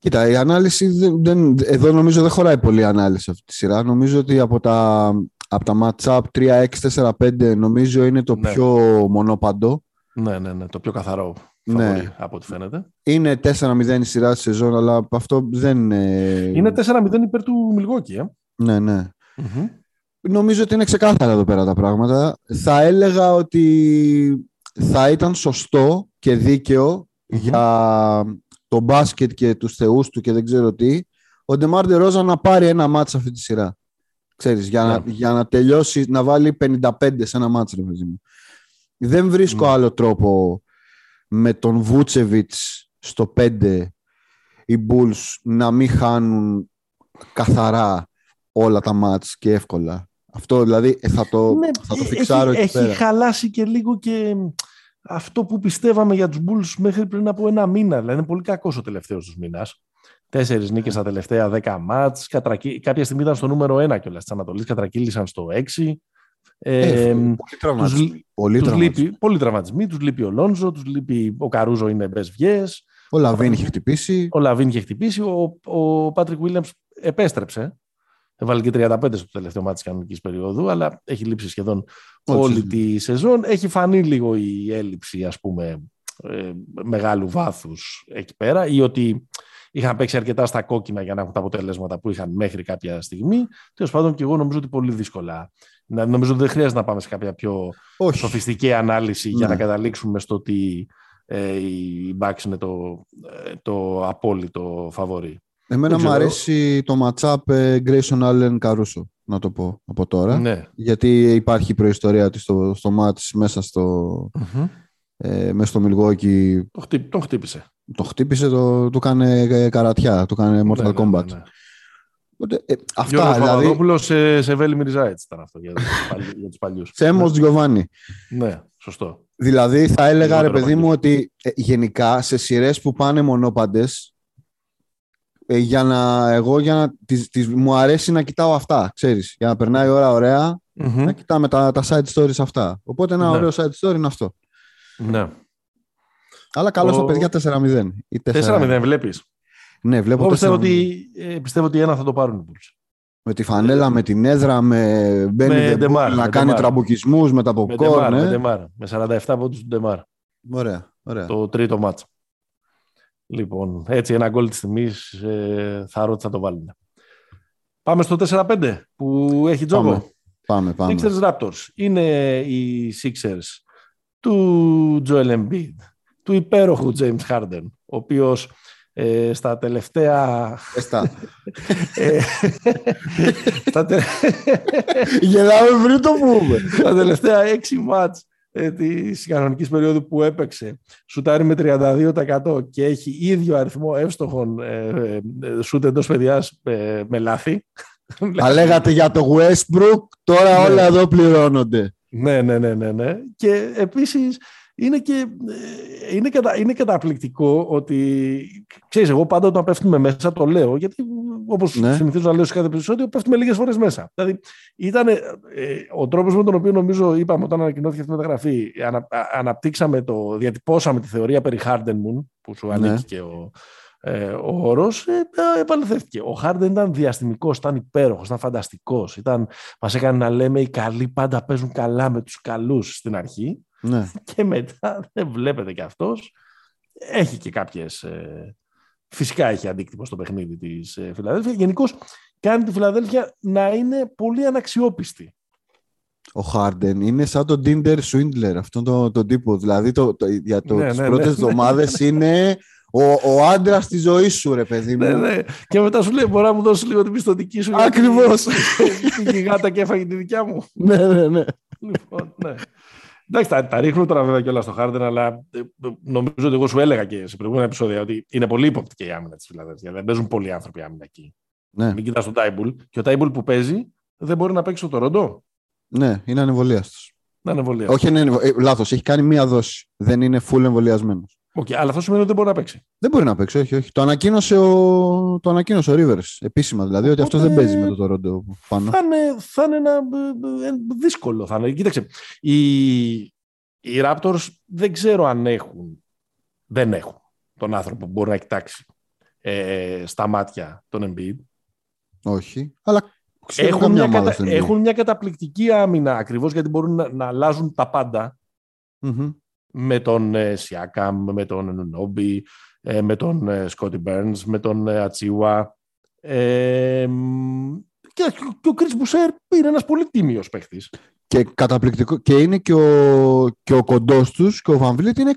Κοίτα, η ανάλυση δεν, δεν, εδώ νομίζω δεν χωράει πολύ ανάλυση αυτή τη σειρά. Νομίζω ότι από τα, από τα match-up 3-6-4-5 νομίζω είναι το ναι. πιο μονόπαντο. Ναι, ναι, ναι, το πιο καθαρό ναι. από ό,τι φαίνεται. Είναι 4-0 η σειρά της σεζόν, αλλά αυτό δεν... Είναι 4-0 υπέρ του Μιλγόκη, ε; Ναι, ναι. Νομίζω ότι είναι ξεκάθαρα εδώ πέρα τα πράγματα. Θα έλεγα ότι θα ήταν σωστό και δικαιο για το μπάσκετ και τους θεούς του και δεν ξέρω τι, ο Ντεμάρ Ρόζα να πάρει ένα μάτς αυτή τη σειρά. Ξέρεις, για, να, ναι. για να τελειώσει, να βάλει 55 σε ένα μάτς, ρε μου. Δεν βρίσκω ναι. άλλο τρόπο με τον Βούτσεβιτς στο 5 οι Bulls να μην χάνουν καθαρά όλα τα μάτς και εύκολα. Αυτό δηλαδή ε, θα το, ναι, θα το φιξάρω έχει, έχει χαλάσει και λίγο και αυτό που πιστεύαμε για τους Bulls μέχρι πριν από ένα μήνα. Δηλαδή είναι πολύ κακός ο τελευταίος τους μήνας. Τέσσερις νίκες στα τελευταία δέκα μάτς. Κάποια στιγμή ήταν στο νούμερο ένα κιόλας της Ανατολής. Κατρακύλησαν στο 6. Ε, ε, πολύ τραυματισμοί. Πολύ, τους λείπει, πολύ τραυματισμοί. Τους λείπει ο Λόνζο, τους λείπει ο Καρούζο είναι μπες βιές. Ο Λαβίν είχε χτυπήσει. Ο Λαβίν είχε χτυπήσει. Ο, ο Πάτρικ Βίλιαμς επέστρεψε. Έβαλε και 35 στο τελευταίο ματς της κανονικής περίοδου, αλλά έχει λείψει σχεδόν όλη τη σεζόν. Έχει φανεί λίγο η έλλειψη, ας πούμε, ε, μεγάλου βάθους εκεί πέρα ή ότι είχαν παίξει αρκετά στα κόκκινα για να έχουν τα αποτελέσματα που είχαν μέχρι κάποια στιγμή. Τέλος πάντων, και εγώ νομίζω ότι πολύ δύσκολα. Νομίζω ότι δεν χρειάζεται να πάμε σε κάποια πιο Όχι. sophisticated ανάλυση για να ναι. καταλήξουμε στο ότι ε, η Bucks είναι το, ε, το απόλυτο φαβορή. Εμένα μου αρέσει το matchup ε, Grayson Allen Caruso, να το πω από τώρα. Ναι. Γιατί υπάρχει η προϊστορία της στο, στο match μέσα στο, mm-hmm. ε, μέσα στο Milwaukee. Τον χτύπησε. Το χτύπησε, το, το κάνει ε, καρατιά, το κάνει Mortal ναι, ναι Kombat. Ναι, ναι. Οπότε, ε, αυτά, Γιώργος δηλαδή... Παπαδόπουλος σε, σε Βέλη Μιριζάιτς ήταν αυτό για, για τους παλιούς. Σέμος Τζιωβάνι. Ναι, σωστό. Δηλαδή θα έλεγα ρε παιδί μου ότι ε, γενικά σε σειρές που πάνε μονόπαντες ε, για να, εγώ για να, τις, τις, μου αρέσει να κοιτάω αυτά, ξέρεις, για να περνάει η ώρα ωραία, mm-hmm. να κοιτάμε τα, τα side stories αυτά. Οπότε ένα ναι. ωραίο side story είναι αυτό. Ναι. Αλλά καλό στα παιδιά 4-0. 4-0 βλέπεις; Ναι, βλέπω Εγώ πιστεύω ότι, ε, πιστεύω ότι ένα θα το πάρουν οι Bulls. Με τη φανέλα, με την έδρα, με μπαίνει με να κάνει τραμπουκισμούς με τα popcorn. Με, με, με 47 πόντους του Ντεμάρ. Ωραία, ωραία. Το τρίτο μάτς. Λοιπόν, έτσι ένα γκολ της τιμής ε, θα ρώτησα να το βάλουμε. Πάμε στο 4-5 που έχει τζόγο. Πάμε, πάμε. Sixers Raptors. Είναι οι Sixers του Joel Embiid, του υπέροχου James Harden, ο οποίος ε, στα τελευταία... Εστά. ε, στα τε... Γελάμε πριν το πούμε. Στα τελευταία έξι μάτς ε, της κανονικής περίοδου που έπαιξε σουτάρει με 32% και έχει ίδιο αριθμό εύστοχων ε, ε, σουτ εντός παιδιάς ε, με λάθη. Θα λέγατε για το Westbrook, τώρα ναι. όλα εδώ πληρώνονται. Ναι, ναι, ναι, ναι, ναι. Και επίσης είναι, και, ε, είναι, κατα, είναι καταπληκτικό ότι, ξέρεις, εγώ πάντα όταν πέφτουμε μέσα το λέω, γιατί όπως ναι. συνηθίζω να λέω σε κάθε επεισόδιο, πέφτουμε λίγες φορές μέσα. Δηλαδή, ήταν ε, ο τρόπος με τον οποίο νομίζω, είπαμε όταν ανακοινώθηκε αυτή η μεταγραφή, ανα, αναπτύξαμε το, διατυπώσαμε τη θεωρία περί Harden Moon, που σου ανήκει ναι. και ο, ε, ο όρος ε, επαληθεύτηκε. Ο Χάρντεν ήταν διαστημικός, ήταν υπέροχος, ήταν φανταστικός. Ήταν, μας έκανε να λέμε οι καλοί πάντα παίζουν καλά με τους καλούς στην αρχή. Ναι. Και μετά δεν βλέπετε κι αυτός. Έχει και κάποιες... Ε, φυσικά έχει αντίκτυπο στο παιχνίδι της ε, Φιλαδέλφια. Γενικώς κάνει τη Φιλαδέλφια να είναι πολύ αναξιόπιστη. Ο Χάρντεν είναι σαν τον Tinder Swindler, αυτόν τον το τύπο. Δηλαδή το, το, για το, ναι, τις ναι, πρώτες ναι. εβδομάδες είναι ο, ο άντρας της ζωής σου, ρε παιδί μου. Ναι, ναι. Και μετά σου λέει: Μπορεί να μου δώσεις λίγο την πιστοτική σου. Ακριβώς. Την γιγάτα και έφαγε τη δικιά μου. ναι, ναι, ναι. Λοιπόν, ναι. Εντάξει, τα, τα ρίχνω τώρα βέβαια κιόλας στο Χάρντεν, αλλά ε, νομίζω ότι εγώ σου έλεγα και σε προηγούμενα επεισόδια ότι είναι πολύ υποπτική η άμυνα της Φιλαδέλφια. Δεν παίζουν πολλοί άνθρωποι άμυνα εκεί. Ναι. Μην κοιτάς τον Τάιμπουλ. Και ο Τάιμπουλ που παίζει δεν μπορεί να παίξει στο Ροντό. Ναι, είναι ανεμβολίαστο. Είναι Όχι, είναι ε, λάθος. Έχει κάνει μία δόση. Δεν είναι full εμβολιασμένος. Okay, αλλά αυτό σημαίνει ότι δεν μπορεί να παίξει. Δεν μπορεί να παίξει, όχι. όχι. Το, ανακοίνωσε ο, το ανακοίνωσε ο Rivers επίσημα. Δηλαδή ότι αυτό δεν παίζει με το Toronto πάνω. Θα είναι, θα είναι ένα ε, ε, δύσκολο. Θα είναι. Κοίταξε. Οι, οι Raptors δεν ξέρω αν έχουν. Δεν έχουν τον άνθρωπο που μπορεί να κοιτάξει ε, στα μάτια τον Embiid. Όχι. Αλλά έχουν μια, κατα... έχουν μια καταπληκτική άμυνα ακριβώς γιατί μπορούν να, να αλλάζουν τα παντα mm-hmm με τον Σιάκαμ, με τον Νόμπι, ε, με τον Σκότι Μπέρνς, με τον Ατσίουα. Ε, και, και ο Κρις Μπουσέρ είναι ένας πολύ τίμιος παίχτης. Και καταπληκτικό. Και είναι και ο, και ο κοντός τους και ο Βαμβίλετ είναι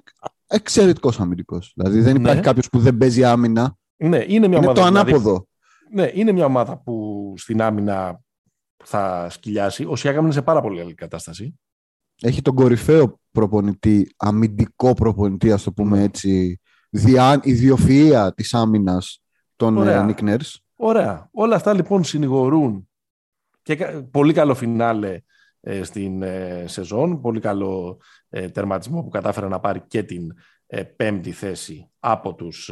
εξαιρετικός αμυντικός. Δηλαδή δεν υπάρχει ναι. κάποιος που δεν παίζει άμυνα. Ναι, είναι μια είναι ομάδα. το δηλαδή- ανάποδο. ναι, είναι μια ομάδα που στην άμυνα θα σκυλιάσει. Ο Σιάκαμ είναι σε πάρα πολύ καλή κατάσταση. Έχει τον κορυφαίο προπονητή, αμυντικό προπονητή, ας το πούμε ναι. έτσι, δια, ιδιοφυΐα της άμυνας των Νίκνερς. Ωραία. Όλα αυτά λοιπόν συνηγορούν και πολύ καλό φινάλε ε, στην ε, σεζόν, πολύ καλό ε, τερματισμό που κατάφερε να πάρει και την πέμπτη θέση από τους,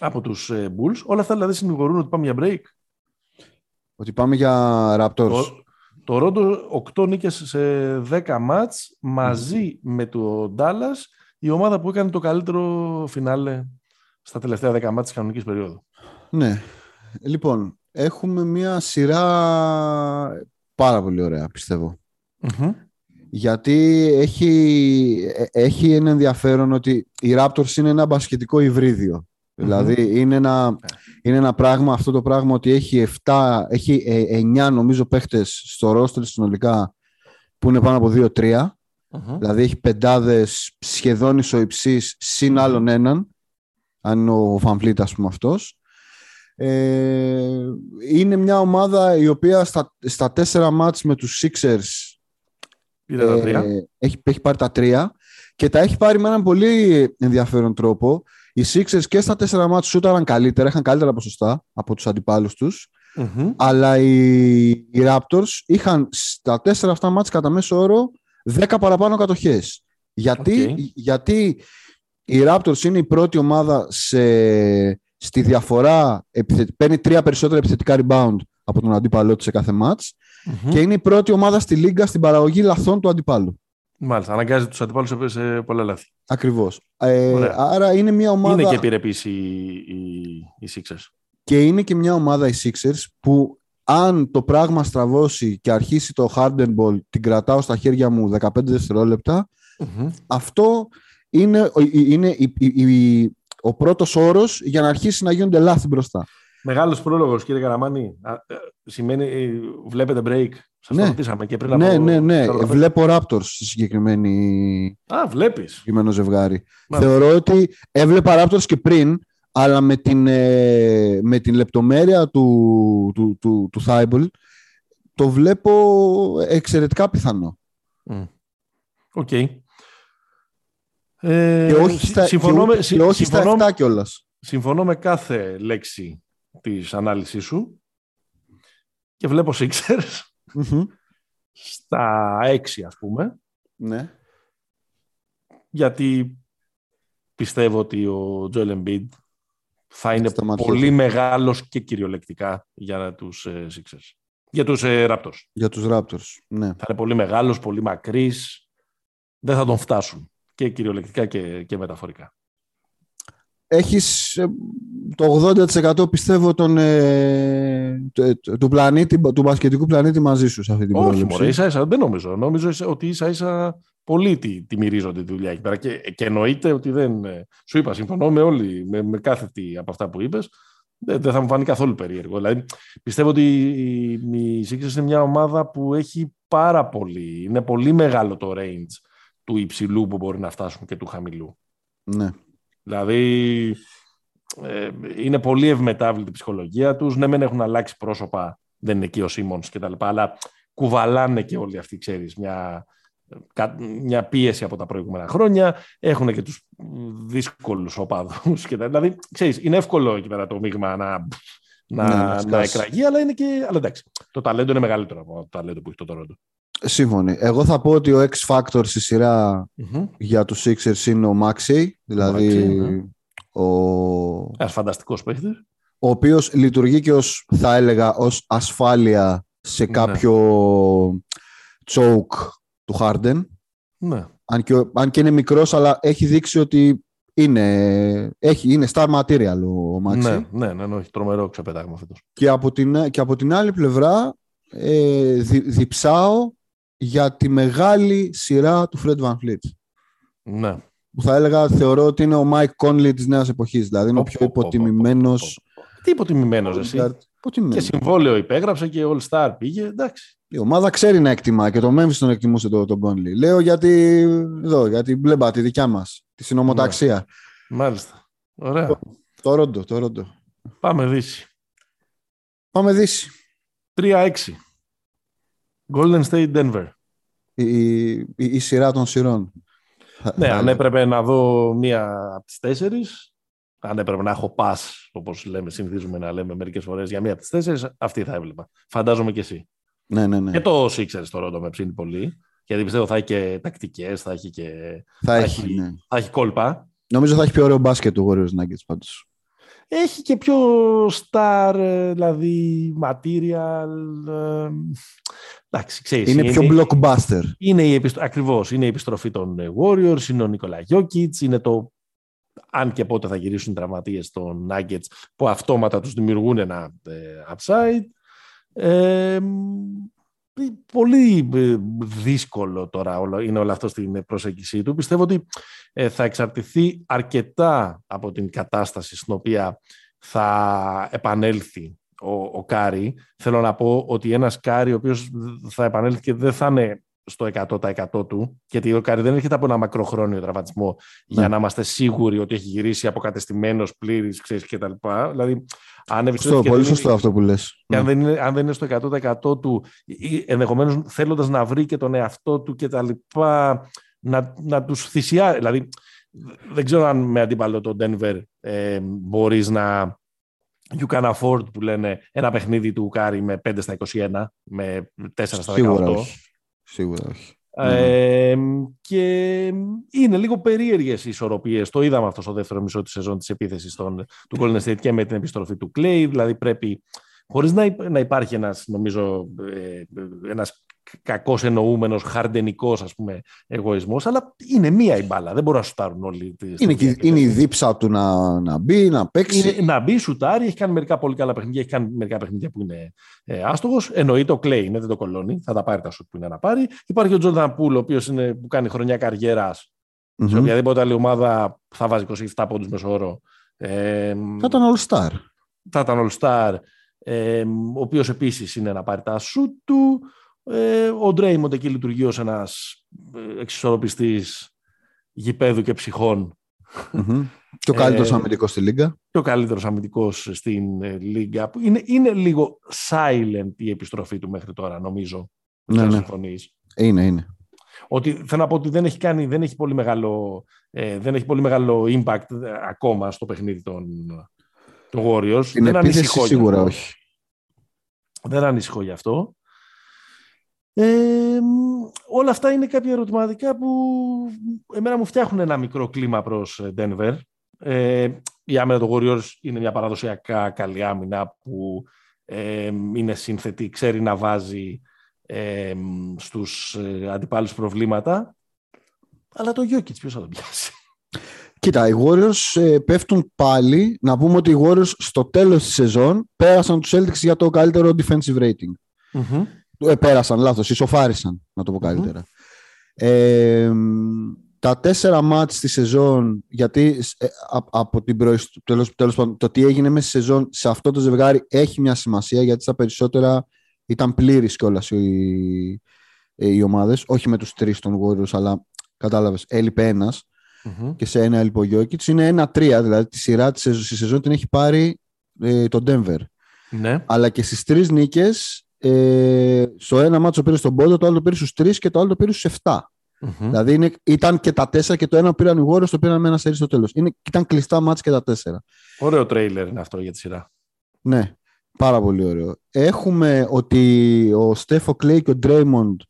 από τους Bulls. Όλα αυτά δηλαδή συνηγορούν ότι πάμε για break. Ότι πάμε για Raptors. Το, το Ρόντο 8 νίκες σε 10 μάτς μαζί με το Dallas η ομάδα που έκανε το καλύτερο φινάλε στα τελευταία 10 μάτς της κανονικής περίοδου. Ναι. Λοιπόν, έχουμε μια σειρά πάρα πολύ ωραία, Γιατί έχει, ε, έχει ένα ενδιαφέρον ότι οι Raptors είναι ένα μπασκετικό Δηλαδή είναι ένα, ναι. είναι ένα πράγμα, αυτό το πράγμα ότι έχει 7, έχει 9 ε, νομίζω παίχτες στο ρόστερ συνολικά που είναι πάνω από 2-3. Δηλαδή έχει πεντάδες σχεδόν ισοϊψής συν άλλον έναν, αν είναι ο Φαμφλίτ ας πούμε αυτός. Ε, είναι μια ομάδα η οποία στα, στα τέσσερα μάτς με τους Sixers ε, έχει, έχει πάρει τα τρία και τα έχει πάρει με έναν πολύ ενδιαφέρον τρόπο. Οι Sixers και στα τέσσερα μάτς σούταραν καλύτερα, είχαν καλύτερα ποσοστά από τους αντιπάλους τους. Αλλά οι, οι Raptors είχαν στα τέσσερα αυτά μάτς κατά μέσο όρο 10 παραπάνω κατοχές. Γιατί, γιατί οι Raptors είναι η πρώτη ομάδα σε, στη διαφορά, παίρνει τρία περισσότερα επιθετικά rebound από τον αντίπαλό της σε κάθε μάτς και είναι η πρώτη ομάδα στη λίγκα στην παραγωγή λαθών του αντιπάλου. Μάλιστα, αναγκάζει τους αντιπάλους σε πολλά λάθη. Ακριβώς. Ε, άρα είναι μια ομάδα. Είναι και επιρρεπής οι, οι, οι Sixers. Και είναι και μια ομάδα οι Sixers που αν το πράγμα στραβώσει και αρχίσει το Harden Ball, την κρατάω στα χέρια μου 15 δευτερόλεπτα, αυτό είναι, είναι ο πρώτος όρος για να αρχίσει να γίνονται λάθη μπροστά. Μεγάλος πρόλογος, κύριε Καραμάνη. Ε, σημαίνει, ε, βλέπετε break. Σας ναι. το ρωτήσαμε και πριν ναι, από... Ναι, ναι, ναι. Βλέπω Raptors στη συγκεκριμένη... Α, βλέπεις. Συγκεκριμένο ζευγάρι. Θεωρώ ότι έβλεπα Raptors και πριν, αλλά με την, ε, με την λεπτομέρεια του, του, του, του Thibault, το βλέπω εξαιρετικά πιθανό. Οκ. Okay. Ε, και όχι just, συμφωνώ με, και όχι συμφωνώ, just κιόλας. Συμφωνώ με κάθε λέξη της ανάλυσης σου και βλέπω Sixers στα έξι ας πούμε. Ναι. Γιατί πιστεύω ότι ο Joel Embiid θα είναι πολύ μεγάλος και κυριολεκτικά για τους ε, Sixers. Για τους ε, Raptors. Για τους Raptors, ναι. Θα είναι πολύ μεγάλος, πολύ μακρύς. Δεν θα τον φτάσουν και κυριολεκτικά και, και μεταφορικά. Έχεις ε, το 80% πιστεύω τον, ε, του, πλανήτη, του μπασκετικού πλανήτη μαζί σου σε αυτή την Όχι, μωρέ, ίσα ίσα, δεν νομίζω. Νομίζω ότι ίσα ίσα πολλοί τη, τη μυρίζονται τη δουλειά εκεί πέρα και, και εννοείται ότι δεν... Ε, σου είπα, συμφωνώ με όλοι, με, με κάθε τι από αυτά που είπες. Δεν, δεν θα μου φανεί καθόλου περίεργο. Δηλαδή, πιστεύω ότι η, η Sixers είναι μια ομάδα που έχει πάρα πολύ, είναι πολύ μεγάλο το range του υψηλού που μπορεί να φτάσουν και του χαμηλού. Ναι. Δηλαδή, ε, είναι πολύ ευμετάβλητη η ψυχολογία τους. Ναι, μεν έχουν αλλάξει πρόσωπα, δεν είναι εκεί ο Σίμονς και τα λοιπά, αλλά κουβαλάνε και όλοι αυτοί, ξέρεις, μια, μια πίεση από τα προηγούμενα χρόνια. Έχουν και τους δύσκολους οπαδούς. Και τα, δηλαδή, ξέρεις, είναι εύκολο εκεί πέρα το μείγμα να, να, ναι, να εκραγεί, αλλά, είναι και, αλλά εντάξει, το ταλέντο είναι μεγαλύτερο από το ταλέντο που έχει το Toronto. Σύμφωνοι. Εγώ θα πω ότι ο X Factor στη σειρα για τους Sixers είναι ο Maxi, δηλαδή ναι. ο... Ένας φανταστικός παίχτης. Ο οποίος λειτουργεί και ως, θα έλεγα, ως ασφάλεια σε ναι. κάποιο choke του Harden. Ναι. Αν και, αν και είναι μικρός, αλλά έχει δείξει ότι είναι, έχει, είναι star material ο Maxi. Ναι, ναι, ναι, ναι, έχει τρομερό ξεπετάγμα φέτος. Και από την, και από την άλλη πλευρά ε, διψάω για τη μεγάλη σειρά του Fred Van Fleet. Ναι. Που θα έλεγα, θεωρώ ότι είναι ο Mike Conley της νέας εποχής. Δηλαδή είναι ο πιο υποτιμημένος... Τι υποτιμημένος εσύ; Και συμβόλαιο υπέγραψε και All Star πήγε. Εντάξει. Η ομάδα ξέρει να εκτιμά και το Memphis τον εκτιμούσε τον το Conley. Λέω γιατί, εδώ, για την μπλεμπα, τη δικιά μας, τη συνομοταξία. Ναι. Μάλιστα. Ωραία. Το, το ρόντο, το ρόντο. Πάμε Δύση. Πάμε Δύση. 3-6. Golden State Denver. Η, η, η, σειρά των σειρών. Ναι, αν έπρεπε να δω μία από τις τέσσερις, αν έπρεπε να έχω pass, όπως λέμε, συνηθίζουμε να λέμε μερικές φορές, για μία από τις τέσσερις, αυτή θα έβλεπα. Φαντάζομαι και εσύ. Ναι, ναι, ναι. Και το Sixers το ρόντο με ψήνει πολύ. Γιατί πιστεύω θα έχει και τακτικές, θα έχει και θα, έχει, ναι. θα έχει κόλπα. Νομίζω θα έχει πιο ωραίο μπάσκετ του Warriors Nuggets πάντως έχει και πιο star, ε, δηλαδή material. Ε, εντάξει, ξέρεις, είναι, πιο blockbuster. Είναι η Ακριβώς, είναι η επιστροφή των ε, Warriors, είναι ο Νίκολα Γιώκητς, είναι το αν και πότε θα γυρίσουν οι τραυματίες των Nuggets που αυτόματα τους δημιουργούν ένα upside. Ε, πολύ ε, δύσκολο τώρα είναι όλο αυτό στην προσέγγιση του. Πιστεύω ότι ε, θα εξαρτηθεί αρκετά από την κατάσταση στην οποία θα επανέλθει ο, ο Κάρι. Θέλω να πω ότι ένας Κάρι ο οποίος θα επανέλθει και δεν θα είναι στο 100% του, γιατί ο Κάρι δεν έρχεται από ένα μακροχρόνιο τραυματισμό για ναι. να είμαστε σίγουροι ότι έχει γυρίσει αποκατεστημένος, πλήρης, ξέρεις κτλ. Δηλαδή, αν σωστό, πολύ σωστό αυτό που λες. Και αν, ναι. δεν είναι, αν δεν είναι στο 100% του, ενδεχομένως θέλοντας να βρει και τον εαυτό του κτλ. Να, να τους θυσιάσει. Δηλαδή, δεν ξέρω αν με αντίπαλο τον Denver ε, μπορείς να you can afford που λένε ένα παιχνίδι του Κάρι με 5 στα 21, με 4 στα 18. Σίγουρα όχι. Ε, και είναι λίγο περίεργες οι ισορροπίες. Το είδαμε αυτό στο δεύτερο μισό της σεζόν της επίθεσης του Golden State και με την επιστροφή του Clay. Δηλαδή πρέπει, χωρίς να, υπάρχει ένας, νομίζω, ε, ένας κακός εννοούμενος, χαρντενικός ας πούμε εγωισμός, αλλά είναι μία η μπάλα. Δεν μπορούν να σουτάρουν όλοι. Είναι, και, είναι η δίψα του να, να μπει, να παίξει. Είναι, να μπει, σουτάρει, έχει κάνει μερικά πολύ καλά παιχνίδια, έχει κάνει μερικά παιχνίδια που είναι ε, άστοχος. Εννοείται ο Κλέη, είναι, δεν το κολώνει, θα τα πάρει τα σουτ που είναι να πάρει. Υπάρχει ο Τζόρνταν Πούλ, ο οποίος που κάνει χρονιά καριέρας mm-hmm. σε οποιαδήποτε άλλη ομάδα θα βάζει 27 πόντους μεσόωρο. Ε, θα ήταν All Star. Θα ήταν All Star. Ε, ο οποίος επίσης είναι να πάρει τα σουτ του. Ε, ο Ντρέιμοντ εκεί λειτουργεί ως ένας ε, εξισορροπιστής γηπέδου και ψυχών. Mm-hmm. Και ο καλύτερος ε, αμυντικός στη Λίγκα. Και ο καλύτερος αμυντικός στην ε, Λίγκα. Είναι, είναι λίγο silent η επιστροφή του μέχρι τώρα, νομίζω. Ναι, ναι. Είναι, είναι. Ότι, θέλω να πω ότι δεν έχει, κάνει, δεν έχει, πολύ, μεγάλο, ε, δεν έχει πολύ μεγάλο impact ακόμα στο παιχνίδι των, των Warriors. Είναι δεν ανησυχώ σίγουρα όχι. Δεν ανησυχώ γι' αυτό. Ε, όλα αυτά είναι κάποια ερωτηματικά που εμένα μου φτιάχνουν ένα μικρό κλίμα προς ε, Denver. Ε, η άμυνα των Warriors είναι μια παραδοσιακά καλή άμυνα που ε, είναι σύνθετη, ξέρει να βάζει ε, στους ε, αντιπάλους προβλήματα. Αλλά το Jokic ποιος θα το πιάσει; Κοίτα, οι Warriors ε, πέφτουν πάλι. Να πούμε ότι οι Warriors στο τέλος της σεζόν πέρασαν τους Celtics για το καλύτερο defensive rating. mm ε, πέρασαν, λάθος, ισοφάρισαν, να το πω καλυτερα Ε, τα τέσσερα μάτς στη σεζόν, γιατί ε, από την προϊστ... τέλος, τέλος πάντων, το τι έγινε μέσα στη σεζόν σε αυτό το ζευγάρι έχει μια σημασία, γιατί στα περισσότερα ήταν πλήρης κιόλας οι, οι ομάδες, όχι με τους τρεις των Warriors, αλλά κατάλαβες, έλειπε και σε ένα έλειπε ο Γιώκητς. Είναι ένα-τρία, δηλαδή τη σειρά της σεζόν την έχει πάρει ε, το Denver. Ναι. Αλλά και στις τρεις νίκες ε, στο ένα μάτσο πήρε στον πόντο, το άλλο το πήρε στους 3 και το άλλο το πήρε στους 7. Mm-hmm. Δηλαδή είναι, ήταν και τα 4 και το ένα πήραν οι Warriors, το πήραν με ένα σερί στο τέλος. Ήταν κλειστά μάτς και τα 4. Ωραίο τρέιλερ είναι αυτό για τη σειρά. Ναι, πάρα πολύ ωραίο. Έχουμε ότι ο Στέφο Κλέη και ο Ντρέιμοντ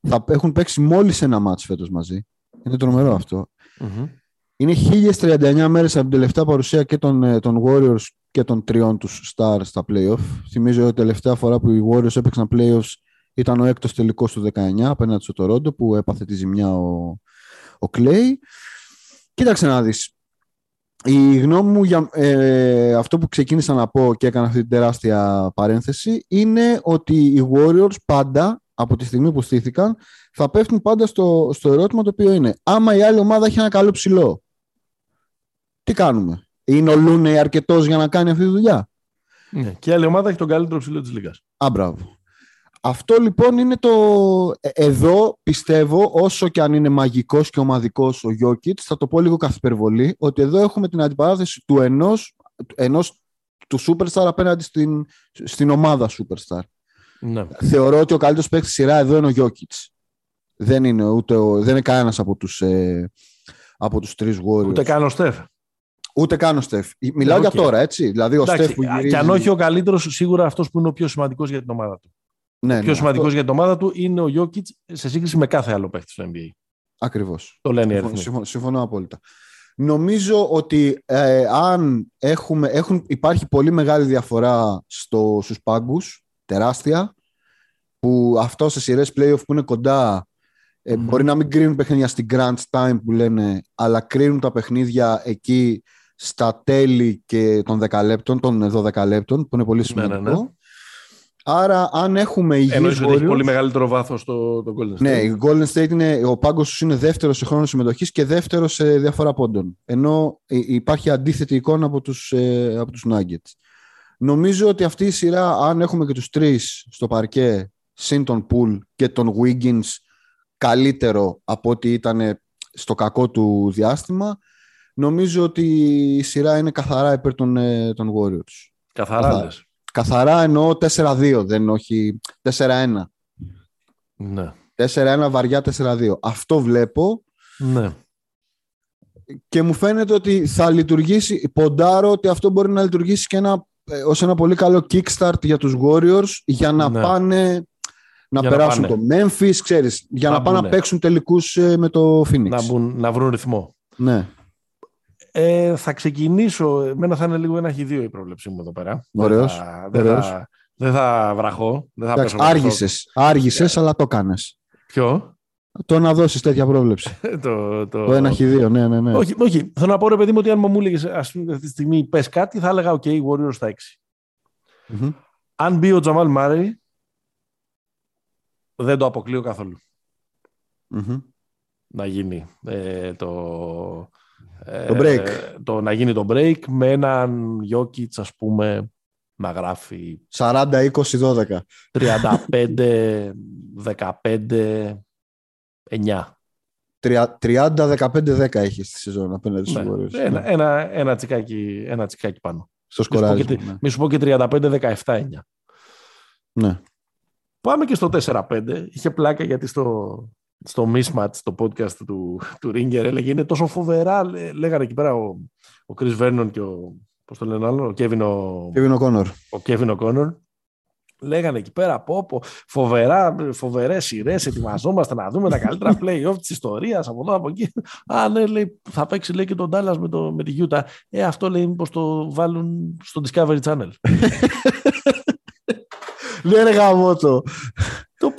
θα έχουν παίξει μόλις ένα μάτς φέτος μαζί. Είναι τρομερό αυτό. Mm-hmm. Είναι 1039 μέρες από την τελευταία παρουσία και των, ε, των Warriors και των τριών τους stars στα playoff. Θυμίζω ότι η τελευταία φορά που οι Warriors έπαιξαν playoffs ήταν ο έκτος τελικός του 19 απέναντι στο Toronto που έπαθε τη ζημιά ο, ο Clay. Κοίταξε να δεις. Η γνώμη μου για ε, αυτό που ξεκίνησα να πω και έκανα αυτή την τεράστια παρένθεση είναι ότι οι Warriors πάντα από τη στιγμή που στήθηκαν θα πέφτουν πάντα στο, στο ερώτημα το οποίο είναι άμα η άλλη ομάδα έχει ένα καλό ψηλό τι κάνουμε; Είναι ο Λούνεϊ αρκετός για να κάνει αυτή τη δουλειά. Ναι. Και η άλλη ομάδα έχει τον καλύτερο ψηλό της Λίγας. Α, μπράβο. αυτό λοιπόν είναι το... Ε, εδώ πιστεύω, όσο και αν είναι μαγικός και ομαδικός ο Γιώκητς, θα το πω λίγο καθ' υπερβολή, ότι εδώ έχουμε την αντιπαράθεση του ενός, ενός του Superstar απέναντι στην, στην ομάδα Superstar. Ναι. Θεωρώ ότι ο καλύτερος παίκτης σειρά εδώ είναι ο Γιώκητς. Δεν είναι, ούτε ο, δεν είναι κανένας από τους, ε, από τους τρεις Warriors. Ούτε καν ο Στεφ. Ούτε καν ο Στεφ. Μιλάω για τώρα, έτσι. Δηλαδή, ο Εντάξει, Στεφ που γυρίζει... Και αν όχι ο καλύτερος, σίγουρα αυτός που είναι ο πιο σημαντικός για την ομάδα του. Ναι, ο πιο ναι, σημαντικός αυτό... για την ομάδα του είναι ο Γιώκητ σε σύγκριση με κάθε άλλο παίχτη στο NBA. Ακριβώς. Το λένε οι αριθμοί. Συμφωνώ, συμφωνώ απόλυτα. Νομίζω ότι ε, αν έχουμε, έχουν, υπάρχει πολύ μεγάλη διαφορά στο, στους πάγκους, τεράστια, που αυτό σε σειρές playoff που είναι κοντά ε, μπορεί να μην κρίνουν παιχνίδια στην Grand Time που λένε, αλλά κρίνουν τα παιχνίδια εκεί στα τέλη και των 10 λεπτών, των 12 λεπτών, που είναι πολύ σημαντικό. Ναι, ναι, ναι. Άρα, αν έχουμε υγιείς Εννοείς ότι έχει πολύ μεγαλύτερο βάθος το, το Golden State. Ναι, η Golden State είναι, ο πάγκος τους είναι δεύτερος σε χρόνο συμμετοχής και δεύτερος σε διαφορά πόντων. Ενώ υπάρχει αντίθετη εικόνα από τους, ε, από τους Nuggets. Νομίζω ότι αυτή η σειρά, αν έχουμε και τους τρεις στο παρκέ, συν τον Pool και τον Wiggins, καλύτερο από ό,τι ήταν στο κακό του διάστημα, νομίζω ότι η σειρά είναι καθαρά υπέρ των, ε, των Warriors. Καθαρά, καθαρά. Καθαρά εννοώ 4-2, δεν όχι 4-1. Ναι. 4-1 βαριά 4-2. Αυτό βλέπω. Ναι. Και μου φαίνεται ότι θα λειτουργήσει, ποντάρω ότι αυτό μπορεί να λειτουργήσει και ένα, ε, ως ένα πολύ καλό kickstart για τους Warriors για να ναι. πάνε να περάσουν το Memphis, ξέρεις, για να, να πάνε να παίξουν τελικούς ε, με το Phoenix. Να, μπουν, να βρουν ρυθμό. Ναι. Ε, θα ξεκινήσω. Εμένα θα είναι λίγο ένα χιδίο η πρόβλεψή μου εδώ πέρα. Ωραίος. Δεν θα, δεν θα, βραχώ. Δεν θα Εντάξει, άργησες, άργησες αλλά το κάνες. Ποιο; Το να δώσεις τέτοια πρόβλεψη. το, το... το ένα χ2, ναι, ναι, ναι. Όχι, όχι. Θέλω να πω ρε παιδί μου ότι αν μου έλεγε αυτή τη στιγμή πες κάτι, θα έλεγα: OK, Warriors στα 6. Mm-hmm. Αν μπει ο Τζαμάλ Μάρι, δεν το αποκλείω καθόλου. Mm-hmm. Να γίνει ε, το, το break. Ε, το να γίνει το break με έναν Jokic ας πούμε να γράφει 40-20-12 35 15 9 30-15-10 έχεις στη σεζόν απέναντι στους ναι, Ένα, ναι. ένα, ένα, τσικάκι, ένα τσικάκι πάνω. Στο σκοράζι. Μη σου πω και 35-17-9. Ναι. Πάμε και στο 4-5. Είχε πλάκα γιατί στο, στο Mismatch, το podcast του, του Ringer, έλεγε είναι τόσο φοβερά, λέγανε εκεί πέρα ο, ο Chris Vernon και ο, πώς το λένε άλλο, ο Kevin ο, Kevin O'Connor. Ο Kevin O'Connor. Λέγανε εκεί πέρα από πω, φοβερά, φοβερές σειρές, ετοιμαζόμαστε να δούμε τα καλύτερα play-off της ιστορίας από εδώ από εκεί. Α, ναι, λέει, θα παίξει λέει, και τον Dallas με, το, με τη Utah. Ε, αυτό λέει μήπως το βάλουν στο Discovery Channel. Ναι, ρε γαμώτο.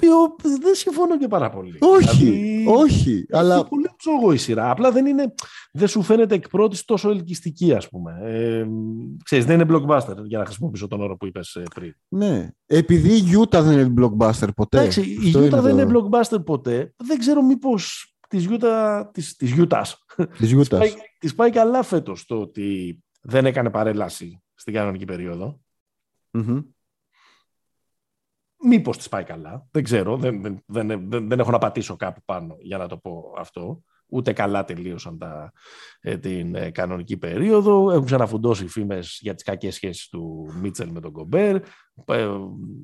Το οποίο δεν συμφωνώ και πάρα πολύ. Όχι, δηλαδή, όχι. Αλλά... Είναι πολύ ψωγό η σειρά. Απλά δεν, είναι, δεν σου φαίνεται εκ πρώτης τόσο ελκυστική, ας πούμε. Ε, ξέρεις, δεν είναι blockbuster, για να χρησιμοποιήσω τον όρο που είπες ε, πριν. Ναι. Επειδή η Utah δεν είναι blockbuster ποτέ. Εντάξει, η Utah δεν είναι blockbuster ποτέ. Δεν ξέρω μήπως της Utah. Της, της Utah. Της, Utah. της, πάει, καλά φέτος το ότι δεν έκανε παρέλαση στην κανονική περίοδο. Mm-hmm. Μήπως της πάει καλά. Δεν ξέρω. Δεν, δεν, δεν, δεν, έχω να πατήσω κάπου πάνω για να το πω αυτό. Ούτε καλά τελείωσαν τα, ε, την ε, κανονική περίοδο. Έχουν ξαναφουντώσει φήμες για τις κακές σχέσεις του Μίτσελ με τον Κομπέρ. Ε,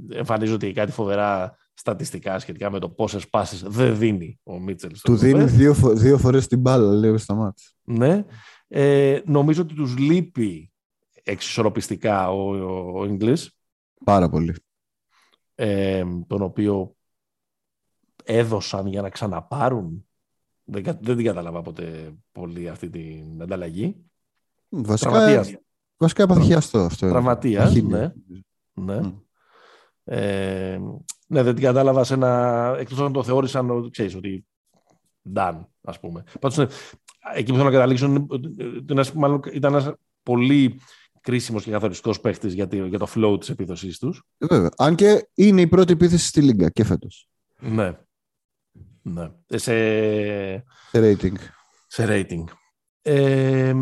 εμφανίζονται κάτι φοβερά στατιστικά σχετικά με το πόσες πάσει δεν δίνει ο Μίτσελ. Του δίνει δύο, δύο φορές την μπάλα, λέει στα μάτια. Ναι. Ε, νομίζω ότι τους λείπει εξισορροπιστικά ο, ο, ο Πάρα πολύ ε, τον οποίο έδωσαν για να ξαναπάρουν. Δεν, δεν την κατάλαβα ποτέ πολύ αυτή την ανταλλαγή. Βασικά, Τραυματίας. βασικά αυτό. αυτό Τραυματίας, ναι. ναι. Mm. Ε, ναι, δεν την κατάλαβα σε ένα... Εκτός αν το θεώρησαν, ξέρεις, ότι done, ας πούμε. Πάντως, ναι, εκεί που θέλω να καταλήξω μάλλον ήταν ένας πολύ κρίσιμος και καθοριστικός παίχτης για, για το flow της επίδοσής τους. Ε, βέβαια. Αν και είναι η πρώτη επίθεση στη Λίγκα και φέτος. Ναι. ναι. Ε, σε... σε rating. Σε rating. Ε,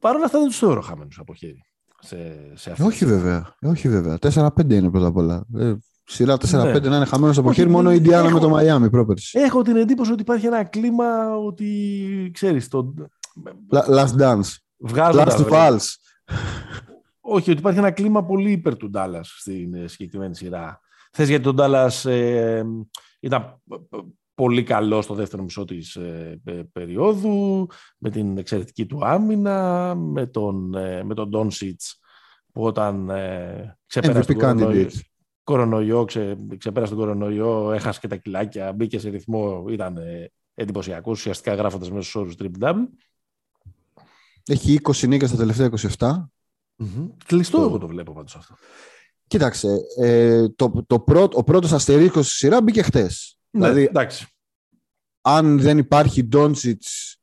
Παρ' όλα αυτά δεν τους θεωρώ χαμένους από χέρι. σε, σε αυτή. Όχι βέβαια. Όχι βέβαια. 4-5 είναι πρώτα απ' όλα. Ε, σειρά 4-5 ναι. να είναι χαμένος από χέρι, μόνο η Ινδιάνα με το Μαϊάμι πρόπερση. Έχω την εντύπωση ότι υπάρχει ένα κλίμα ότι ξέρεις. Το... Last dance. Βγάζοντας, Last falls. Όχι, ότι υπάρχει ένα κλίμα πολύ υπέρ του Ντάλλας στην ε, συγκεκριμένη σειρά. Θες γιατί τον Ντάλλας ε, ήταν πολύ καλός στο δεύτερο μισό της ε, περίοδου, με την εξαιρετική του άμυνα, με τον, ε, με τον που όταν ε, ξεπέρασε τον κορονοϊό, κορονοϊό ξε, ξεπέρασε τον κορονοϊό, έχασε και τα κιλάκια, μπήκε σε ρυθμό, ήταν ε, εντυπωσιακός, ουσιαστικά γράφοντας μέσα στους όρους triple Έχει 20 νίκες στα τελευταία 27. Mm-hmm. Κλειστό εγώ το βλέπω πάντως αυτό. Κοίταξε, ε, το, το πρώτο, ο πρώτος αστερίσκος στη σειρά μπήκε χτες. Ναι, δηλαδή, εντάξει. αν δεν υπάρχει Ντόντσιτς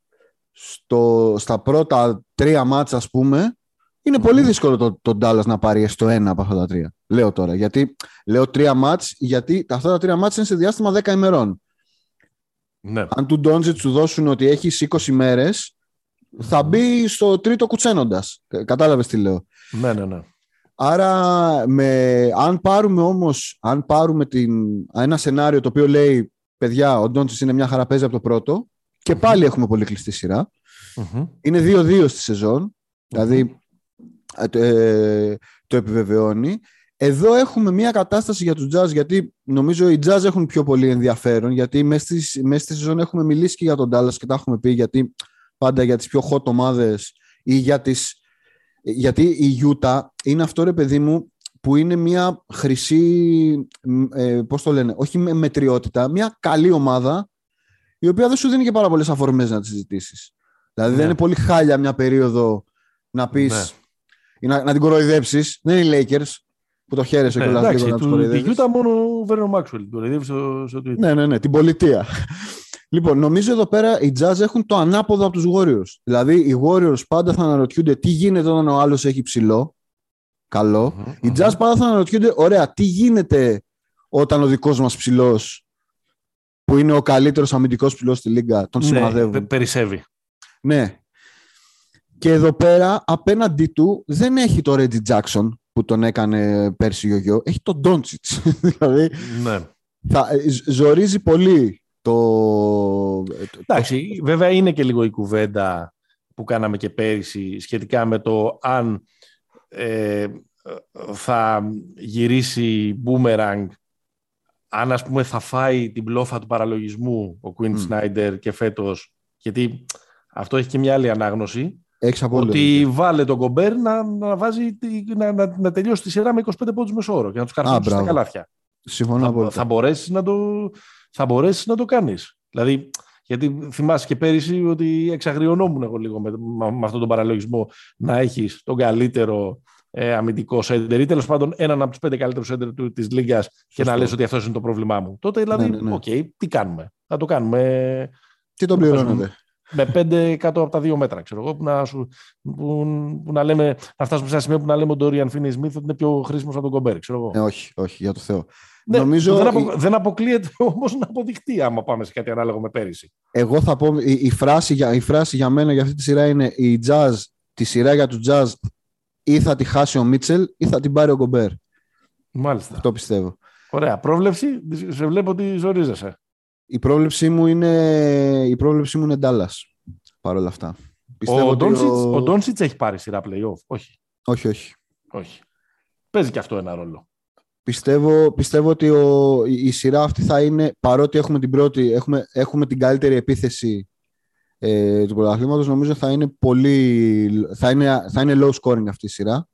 στα πρώτα τρία μάτσα, ας πούμε, είναι πολύ δύσκολο το, το Dallas να πάρει στο ένα από αυτά τα τρία. Λέω τώρα. Γιατί, λέω τρία μάτς, γιατί αυτά τα τρία μάτς είναι σε διάστημα 10 ημερών. Ναι. Αν του Ντόντσιτς σου δώσουν ότι έχεις 20 μέρες, θα μπει στο τρίτο κουτσένοντας. Κατάλαβες τι λέω. Ναι, ναι, ναι. Άρα, με, αν πάρουμε όμως, αν πάρουμε την, ένα σενάριο το οποίο λέει παιδιά, ο Ντόντσις είναι μια χαραπέζα από το πρώτο και πάλι έχουμε πολύ κλειστή σειρά. Mm-hmm. Είναι 2-2 στη σεζόν, δηλαδή ε, ε, το επιβεβαιώνει. Εδώ έχουμε μια κατάσταση για τους Jazz, γιατί νομίζω οι Jazz έχουν πιο πολύ ενδιαφέρον, γιατί μέσα στη, μέσα στη σεζόν έχουμε μιλήσει και για τον Dallas και τα έχουμε πει, γιατί πάντα για τις πιο hot ομάδες ή για τις γιατί η Utah είναι αυτό ρε παιδί μου που είναι μια χρυσή, ε, πώς το λένε, όχι με μετριότητα, μια καλή ομάδα η οποία δεν σου δίνει και πάρα πολλές αφορμές να τις συζητήσεις. Δηλαδή δεν ναι. είναι πολύ χάλια μια περίοδο να πεις ναι. να, να την κοροϊδέψεις. Δεν είναι οι Lakers που το χαίρεσαι ναι, και όλα λίγο να τους κοροϊδέψεις. Τη Utah μόνο ο Βέρνο Μάξουελ την κοροϊδεύει στο, στο Twitter. Ναι, ναι, ναι, την πολιτεία. Λοιπόν, νομίζω εδώ πέρα οι Jazz έχουν το ανάποδο από τους Warriors. Δηλαδή, οι Warriors πάντα θα αναρωτιούνται τι γίνεται όταν ο άλλος έχει ψηλό. Καλό. Mm-hmm, οι Jazz πάντα θα αναρωτιούνται, ωραία, τι γίνεται όταν ο δικός μας ψηλός, που είναι ο καλύτερος αμυντικός ψηλός στη Λίγκα, τον ναι, σημαδεύουν; Περισσεύει. Ναι. Και εδώ πέρα, απέναντί του, δεν έχει το Reggie Jackson που τον έκανε πέρσι ο γιο, έχει τον Doncic. δηλαδή, ναι. θα, ε, ζορίζει πολύ το... Εντάξει, βέβαια είναι και λίγο η κουβέντα που κάναμε και πέρυσι σχετικά με το αν ε, θα γυρίσει boomerang αν ας πούμε θα φάει την πλόφα του παραλογισμού ο Quinn mm. Snyder και φέτος γιατί αυτό έχει και μια άλλη ανάγνωση ότι βάλε τον Κομπέρ να, να, βάζει, να, να, να τελειώσει τη σειρά με 25 πόντους μεσόωρο και να τους καρφώσει στα καλάθια. Συμφωνώ θα, θα μπορέσεις να το, θα μπορέσεις να το κάνεις. Δηλαδή, γιατί θυμάσαι και πέρυσι ότι εξαγριωνόμουν εγώ λίγο με, με αυτόν τον παραλογισμό να έχεις τον καλύτερο ε, αμυντικό σέντερ ή τέλος πάντων έναν από τους πέντε καλύτερους σέντερ της Λίγκα και να λες ότι αυτός είναι το πρόβλημά μου. Τότε δηλαδή, ναι, ναι, ναι. τι κάνουμε. Θα το κάνουμε. Τι τον πληρώνετε. Με πέντε κάτω από τα δύο μέτρα, ξέρω εγώ, που να, σου, που, που να, λέμε, να φτάσουμε σε ένα σημείο που να λέμε ο Ντόριαν Φίνι Σμιθ ότι είναι πιο χρήσιμος από τον Κομπέρ, ξέρω εγώ. Ε, όχι, όχι, για το Θεό. Ναι, Νομίζω... δεν, απο... δεν αποκλείεται όμως να αποδειχτεί άμα πάμε σε κάτι ανάλογο με πέρυσι. Εγώ θα πω, η, η, φράση, για, η φράση για μένα για αυτή τη σειρά είναι η jazz, τη σειρά για του jazz ή θα τη χάσει ο Μίτσελ ή θα την πάρει ο Γκομπέρ. Μάλιστα. Αυτό πιστεύω. Ωραία. Πρόβλεψη, σε βλέπω ότι ζορίζεσαι. Η πρόβλεψή μου είναι, η πρόβλεψή μου είναι Dallas, παρόλα αυτά. Πιστεύω ο Ντόνσιτς ο... έχει πάρει σειρά playoff, όχι; Όχι, όχι. όχι. Παίζει και αυτό ένα ρόλο. Πιστεύω, πιστεύω ότι ο, η σειρά αυτή θα είναι, παρότι έχουμε την πρώτη, έχουμε, έχουμε την καλύτερη επίθεση ε, του πρωταθλήματος, νομίζω θα είναι πολύ, θα είναι, θα είναι low scoring αυτή η σειρα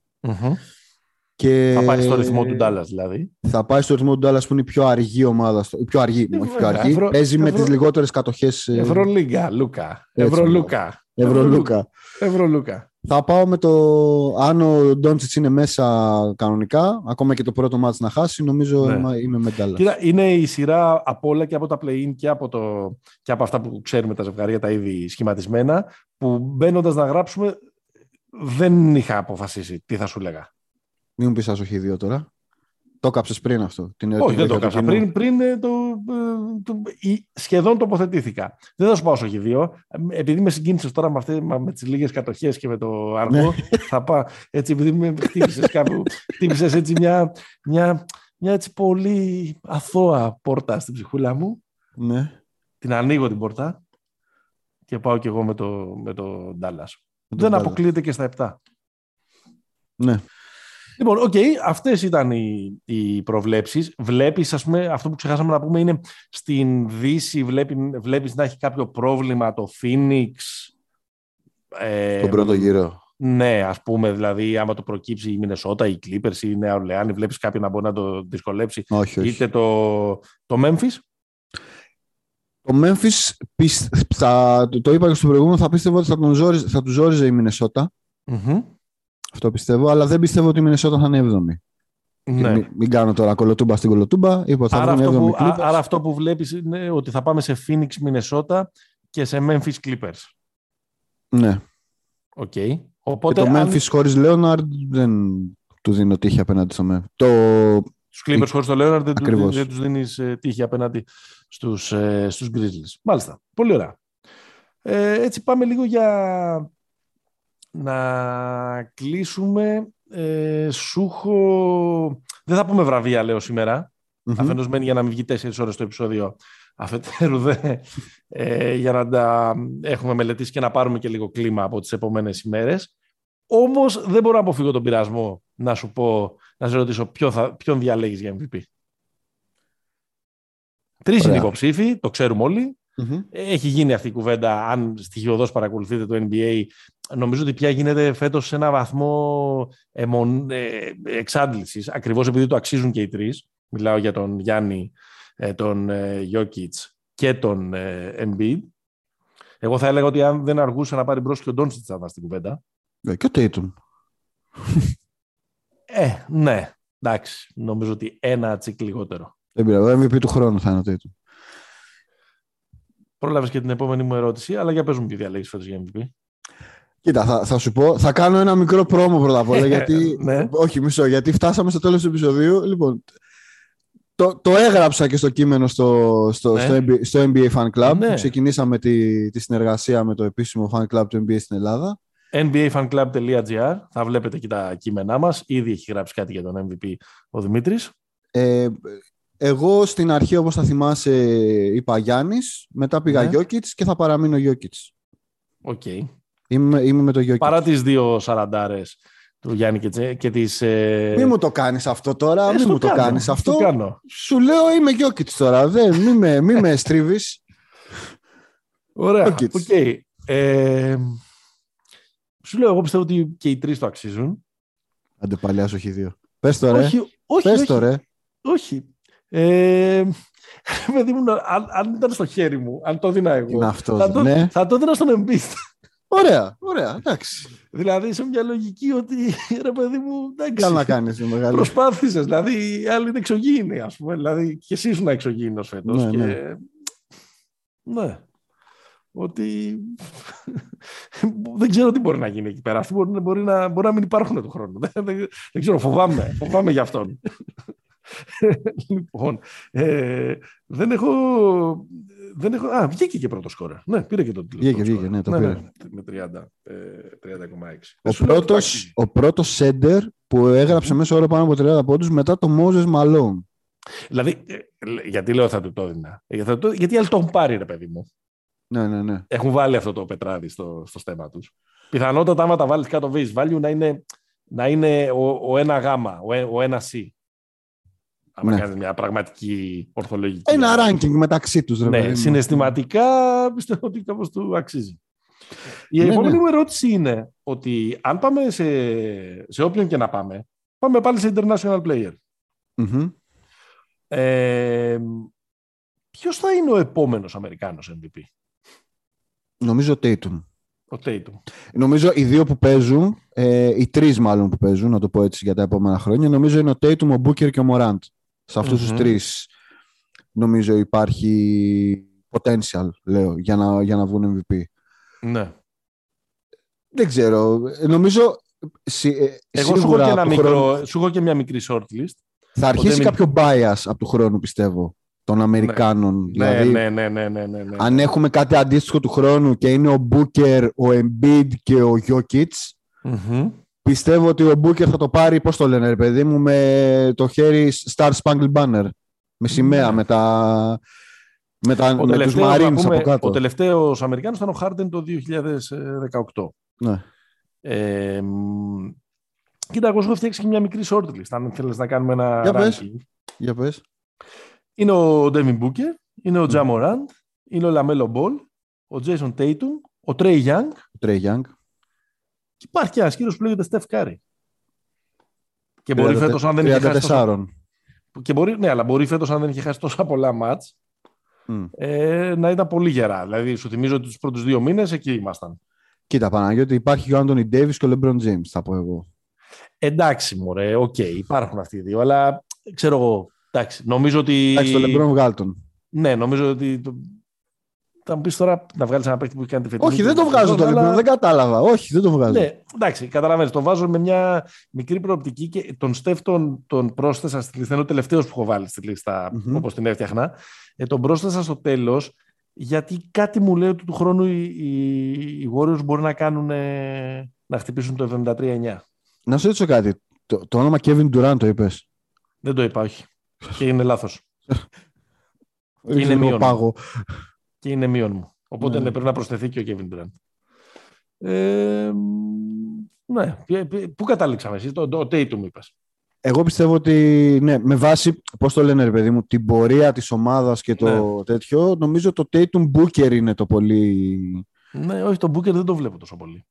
Και θα πάει στο ρυθμό του Dallas δηλαδή. Θα πάει στο ρυθμό του Dallas που είναι η πιο αργή ομάδα. Η πιο αργή, ε, όχι πιο αργή. Ευρω... Παίζει ευρω... με τις λιγότερες κατοχές. Ε, Ευρωλίγκα, Λούκα. Ευρωλούκα. Ευρωλούκα. Ευρωλούκα. Θα πάω με το. Αν ο Ντόντσιτς είναι μέσα κανονικά, ακόμα και το πρώτο μάτς να χάσει, νομίζω ναι. είμαι με Κοίτα, είναι η σειρά από όλα και από τα play-in και από, το, και από αυτά που ξέρουμε τα ζευγαρία τα ήδη σχηματισμένα, που μπαίνοντας να γράψουμε, δεν είχα αποφασίσει τι θα σου λέγα. Μην μου πεις όχι δύο τώρα. Το κάψες πριν αυτό. Την Όχι, δεν το κάψα. Πριν, πριν ε, το, ε, το, σχεδόν τοποθετήθηκα. Δεν θα σου πάω όσο δύο. Επειδή με συγκίνησες τώρα με, αυτές, με τις λίγες κατοχές και με το αργό, ναι. θα πάω έτσι επειδή με χτύπησες κάπου, χτύπησες έτσι μια, μια, μια έτσι πολύ αθώα πόρτα στην ψυχούλα μου. Ναι. Την ανοίγω την πόρτα και πάω κι εγώ με το, με το Dallas. Δεν αποκλείεται και στα 7. Ναι. Λοιπόν, οκ, okay, αυτές ήταν οι, οι προβλέψεις. Βλέπεις, ας πούμε, αυτό που ξεχάσαμε να πούμε είναι στην Δύση βλέπει, βλέπεις να έχει κάποιο πρόβλημα το Phoenix. Ε, Τον πρώτο γύρο. Ναι, ας πούμε, δηλαδή, άμα το προκύψει η Μινεσότα, η Clippers ή η Νέα Ορλεάνη, βλέπεις κάποιον να μπορεί να το δυσκολέψει. Όχι, όχι. Είτε το, το Memphis; Το Memphis, θα, το είπα και στο προηγούμενο, θα πίστευω ότι θα, τον ζόριζε, θα του ζόριζε η Μινεσότα mm αυτό πιστεύω, αλλά δεν πιστεύω ότι η Μινεσότα θα είναι 7η. Ναι. Μην, μην, κάνω τώρα κολοτούμπα στην κολοτούμπα. Είπα, θα άρα, αυτό που, άρα αυτό που βλέπεις είναι ότι θα πάμε σε Phoenix, Μινεσότα και σε Memphis Clippers. Ναι. Οκ. Okay. Οπότε, και το αν... Memphis χωρίς Leonard δεν του δίνω τύχη απέναντι στο Memphis. Το... Στους Clippers χωρίς το Leonard δεν, του, δεν τους δίνεις ε, τύχη απέναντι στους, ε, στους Grizzlies. Μάλιστα. Πολύ ωραία. Ε, έτσι πάμε λίγο για να κλείσουμε. Ε, σου έχω... Δεν θα πούμε βραβεία, λέω σήμερα. Mm-hmm. Αφενός μένει για να μην βγει τέσσερις ώρες το επεισόδιο. Αφετέρου δε, ε, για να τα έχουμε μελετήσει και να πάρουμε και λίγο κλίμα από τις επόμενες ημέρες. Όμως δεν μπορώ να αποφύγω τον πειρασμό να σου πω, να σε ρωτήσω ποιο θα, ποιον διαλέγεις για MVP. Τρεις είναι υποψήφοι, το ξέρουμε όλοι. Έχει γίνει αυτή η κουβέντα, αν στοιχειοδός παρακολουθείτε το NBA, νομίζω ότι πια γίνεται φέτος σε ένα βαθμό εμον, ε, εξάντλησης, ακριβώς επειδή το αξίζουν και οι τρεις. Μιλάω για τον Γιάννη, ε, τον ε, και τον ε, Embiid. Εγώ θα έλεγα ότι αν δεν αργούσε να πάρει μπρος και ο Ντόνσιτς θα ήταν στην κουβέντα. Ε, και ο Tatum. ε, ναι. Εντάξει, νομίζω ότι ένα τσικ λιγότερο. Δεν πειράζει, MVP του χρόνου θα είναι ο Tatum. Πρόλαβες και την επόμενη μου ερώτηση, αλλά για πες μου ποιο διαλέγεις φέτος για MVP. Κοίτα, θα, θα, σου πω, θα κάνω ένα μικρό πρόμο πρώτα απ' όλα, γιατί, ναι. όχι μισό, γιατί φτάσαμε στο τέλος του επεισοδίου. Λοιπόν, το, το έγραψα και στο κείμενο στο, στο, ναι. στο, NBA Fan Club. Ναι. Ξεκινήσαμε τη, τη συνεργασία με το επίσημο fan club του NBA στην Ελλάδα. nbafanclub.gr Θα βλέπετε και τα κείμενά μας. Ήδη έχει γράψει κάτι για τον MVP ο Δημήτρης. Ε, εγώ στην αρχή, όπως θα θυμάσαι, είπα Γιάννης, μετά πήγα ναι. Γιώκητς και θα παραμείνω Γιόκιτς. Οκ. Okay. Είμαι, είμαι με το Γιώκητς. Παρά τις δύο σαραντάρες του Γιάννη και, και τις... Ε... Μη μου το κάνεις αυτό τώρα, ε, μη μου το κάνεις αυτό. Το κάνω. Σου λέω είμαι Γιώκητς τώρα, δεν, μη με, μη με στρίβεις. Ωραία, οκ. Okay. Ε, σου λέω, εγώ πιστεύω ότι και οι τρεις το αξίζουν. Άντε πάλι, όχι δύο. Πες το ρε. Όχι, όχι, Πες το ρε. Όχι, ε, παιδί μου, αν, αν, ήταν στο χέρι μου, αν το δίνα εγώ, αυτός, θα, το, ναι. θα το δίνα στον Embiid. Ωραία, ωραία, εντάξει. Δηλαδή σε μια λογική ότι ρε παιδί μου, εντάξει. Καλά να κάνεις μεγάλη. Προσπάθησες, δηλαδή οι άλλοι είναι εξωγήινοι, ας πούμε, δηλαδή και εσύ ήσουν εξωγήινος φέτος. Ναι, και... ναι. ναι. Ότι δεν ξέρω τι μπορεί να γίνει εκεί πέρα. Αυτοί μπορεί, μπορεί, να, μπορεί να μην υπάρχουν του χρόνου. Δεν, δεν, δεν ξέρω, φοβάμαι, φοβάμαι για αυτόν. Λοιπόν, ε, δεν έχω... Δεν έχω... Α, βγήκε και πρώτος σκόρε. Ναι, πήρε και το τηλέφωνο. Βγήκε, βγήκε, ναι, το ναι, πήρε. Ναι, με 30, ε, 30,6. Ο πρώτος, ο πρώτος σέντερ που έγραψε μέσα ώρα πάνω από 30 πόντους μετά το Moses Malone. Δηλαδή, ε, γιατί λέω θα του το έδινα; Ε, γιατί άλλοι το έχουν πάρει, ρε παιδί μου. Ναι, ναι, ναι. Έχουν βάλει αυτό το πετράδι στο, στο στέμα τους. Πιθανότατα, άμα τα βάλεις κάτω face value, να είναι, να είναι ο, ο ένα γάμα, ο, ο ένα C. Αν ναι. κάνει μια πραγματική ορθολογική. Ένα ranking μεταξύ τους. Ναι, συναισθηματικά πιστεύω ότι κάπως του αξίζει. Η ναι, επόμενη ναι. μου ερώτηση είναι ότι αν πάμε σε, σε όποιον και να πάμε, πάμε πάλι σε international player. mm Ε, Ποιος θα είναι ο επόμενος Αμερικάνος MVP, Νομίζω ο Tatum. Ο Tatum. Νομίζω οι δύο που παίζουν, ε, οι τρεις μάλλον που παίζουν, να το πω έτσι για τα επόμενα χρόνια, νομίζω είναι ο Tatum, ο Booker και ο Morant. Σε αυτούς mm-hmm. τους τρεις νομίζω υπάρχει potential, λέω, για να, για να βγουν MVP. Ναι. Δεν ξέρω. Νομίζω... Ε, Εγώ σου έχω, και ένα μικρό, σου έχω και μια μικρή shortlist. Θα αρχίσει κάποιο bias από του χρόνου, πιστεύω, των Αμερικάνων. Ναι, δηλαδή, ναι, ναι, ναι, ναι, ναι, ναι. αν έχουμε κάτι αντίστοιχο του χρόνου και είναι ο Booker, ο Embiid και ο Jokic, mm πιστεύω ότι ο Booker θα το πάρει, πώς το λένε, ρε παιδί μου, με το χέρι Star Spangled Banner. Με σημαία, με τα... Με, τα, ο με τους Marines πούμε, από κάτω. Ο τελευταίος Αμερικάνος ήταν ο Harden το 2018. Ναι. Ε, μ, κοίτα, εγώ σου έχω φτιάξει και μια μικρή shortlist, αν θέλεις να κάνουμε ένα Για πες. ranking. Για πες. Είναι ο Devin Booker, είναι ο Ja Morant, είναι ο Lamelo Ball, ο Jason Tatum, ο Trey Young Ο Trey Young. Και υπάρχει και ένας κύριος που λέγεται Steph Curry. Και μπορεί φέτος, αν δεν είχε χάσει τόσα, 34. και μπορεί, ναι, αλλά μπορεί φέτος, αν δεν είχε χάσει τόσα πολλά ματς, Μμ. ε, να ήταν πολύ γερά. Δηλαδή, σου θυμίζω ότι τους πρώτους δύο μήνες εκεί ήμασταν. Κοίτα, Παναγιώτη, υπάρχει και ο Άντωνι Ντέιβις και ο LeBron James, θα πω εγώ. Εντάξει, μωρέ, οκ, υπάρχουν αυτοί οι δύο, αλλά ξέρω εγώ, εντάξει, νομίζω ότι... Εντάξει, το LeBron βγάλτον. Ναι, νομίζω ότι... Το... Θα μου πεις τώρα να βγάλεις ένα παίκτη που έχει κάνει τη φετινή. Όχι, δεν το βγάζω το αλλά- LeBron, δεν κατάλαβα. Όχι, δεν το βγάζω. Ναι, εντάξει, καταλαβαίνεις. Το βάζω με μια μικρή προοπτική και τον Στεφ τον, τον πρόσθεσα στη λίστα. Είναι ο τελευταίος που έχω βάλει στη λίστα, Μμμ. όπως την έφτιαχνα. Ε, τον πρόσθεσα στο τέλος γιατί κάτι μου λέει ότι του χρόνου οι, οι, οι Warriors μπορεί να κάνουν ε, να χτυπήσουν το 73-9. Να σου ρωτήσω κάτι. Το, το όνομα Kevin Durant το είπες; Δεν το είπα, όχι. Και είναι λάθος. Είναι Είναι λίγο μείον. πάγο. Και είναι μείον μου. Οπότε Ναι. ναι, πρέπει να προσθεθεί και ο Kevin Durant. Ε, ναι, π- π- πού καταλήξαμε εσείς, το, το Tatum είπες. Εγώ πιστεύω ότι ναι, με βάση, πώς το λένε ρε παιδί μου, την πορεία της ομάδας και το τέτοιο, νομίζω το Tatum Booker είναι το πολύ... Ναι, όχι, τον Booker δεν το βλέπω τόσο πολύ.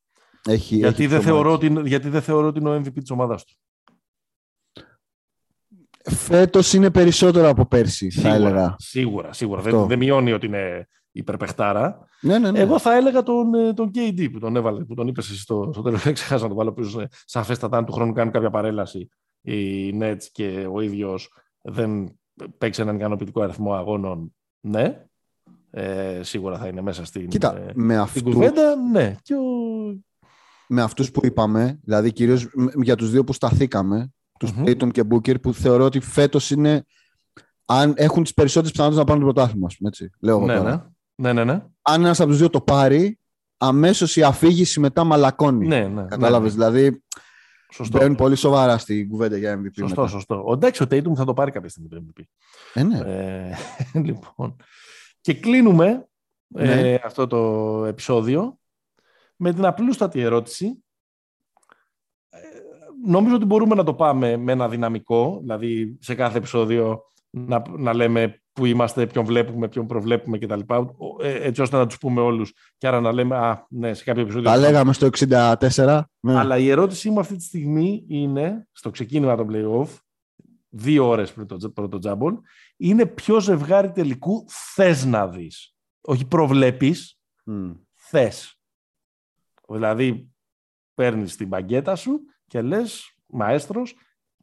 Έχει, Γιατί έχει δεν, πιο θεωρώ μάτς. ότι, γιατί δεν θεωρώ ότι είναι ο MVP της ομάδας του. Φέτος είναι περισσότερο από πέρσι, θα Σίγουρα, έλεγα. Σίγουρα, σίγουρα. Αυτό. Δεν, δεν μειώνει ότι είναι υπερπεχτάρα. Ναι, ναι, ναι. Εγώ θα έλεγα τον, ε, τον KD που τον έβαλε, που τον είπες εσύ στο, στο τέλος. Δεν ξεχάσα να τον βάλω πίσω. ε, Σαφέστατα, αν του χρόνου κάνουν κάποια παρέλαση οι Nets και ο ίδιος δεν παίξει έναν ικανοποιητικό αριθμό αγώνων, ναι. Ε, σίγουρα θα είναι μέσα στην, Κοίτα, ε, με, στην αυτούς, κουβέντα. Ναι. Και ο... με αυτούς που είπαμε, δηλαδή κυρίως μ- για τους δύο που σταθήκαμε, τους Μμμ. Tatum και Booker, που θεωρώ ότι φέτος είναι, αν έχουν τις περισσότερες πιθανότητες να πάρουν το πρωτάθλημα, ας πούμε, έτσι. Λέω εγώ Ναι, τώρα. ναι. Ναι, ναι, ναι. Αν ένας από τους δύο το πάρει, αμέσως η αφήγηση μετά μαλακώνει. ναι, ναι Κατάλαβες, ναι, ναι. δηλαδή Σωστό. μπαίνουν πολύ σοβαρά στην κουβέντα για MVP Σωστό, μετά. σωστό. Ο εντάξει, ο Tatum θα το πάρει κάποια στιγμή το MVP. Ε, ναι. Ε, λοιπόν. Και κλείνουμε ε, Ναι. αυτό το επεισόδιο με την απλούστατη ερώτηση. Ε, νομίζω ότι μπορούμε να το πάμε με ένα δυναμικό, δηλαδή σε κάθε επεισόδιο να, να λέμε που είμαστε, ποιον βλέπουμε, ποιον προβλέπουμε κτλ. Ε, έτσι ώστε να τους πούμε όλους και άρα να λέμε, α, ναι, σε κάποιο επεισόδιο... Τα λέγαμε στο 64. Ναι. Αλλά η ερώτησή μου αυτή τη στιγμή είναι, στο ξεκίνημα των play-off, δύο ώρες πριν το, πριν το τζάμπολ, είναι ποιο ζευγάρι τελικού θες να δεις. Όχι προβλέπεις, Μμ. θες. Δηλαδή, παίρνεις την μπαγκέτα σου και λες, μαέστρος,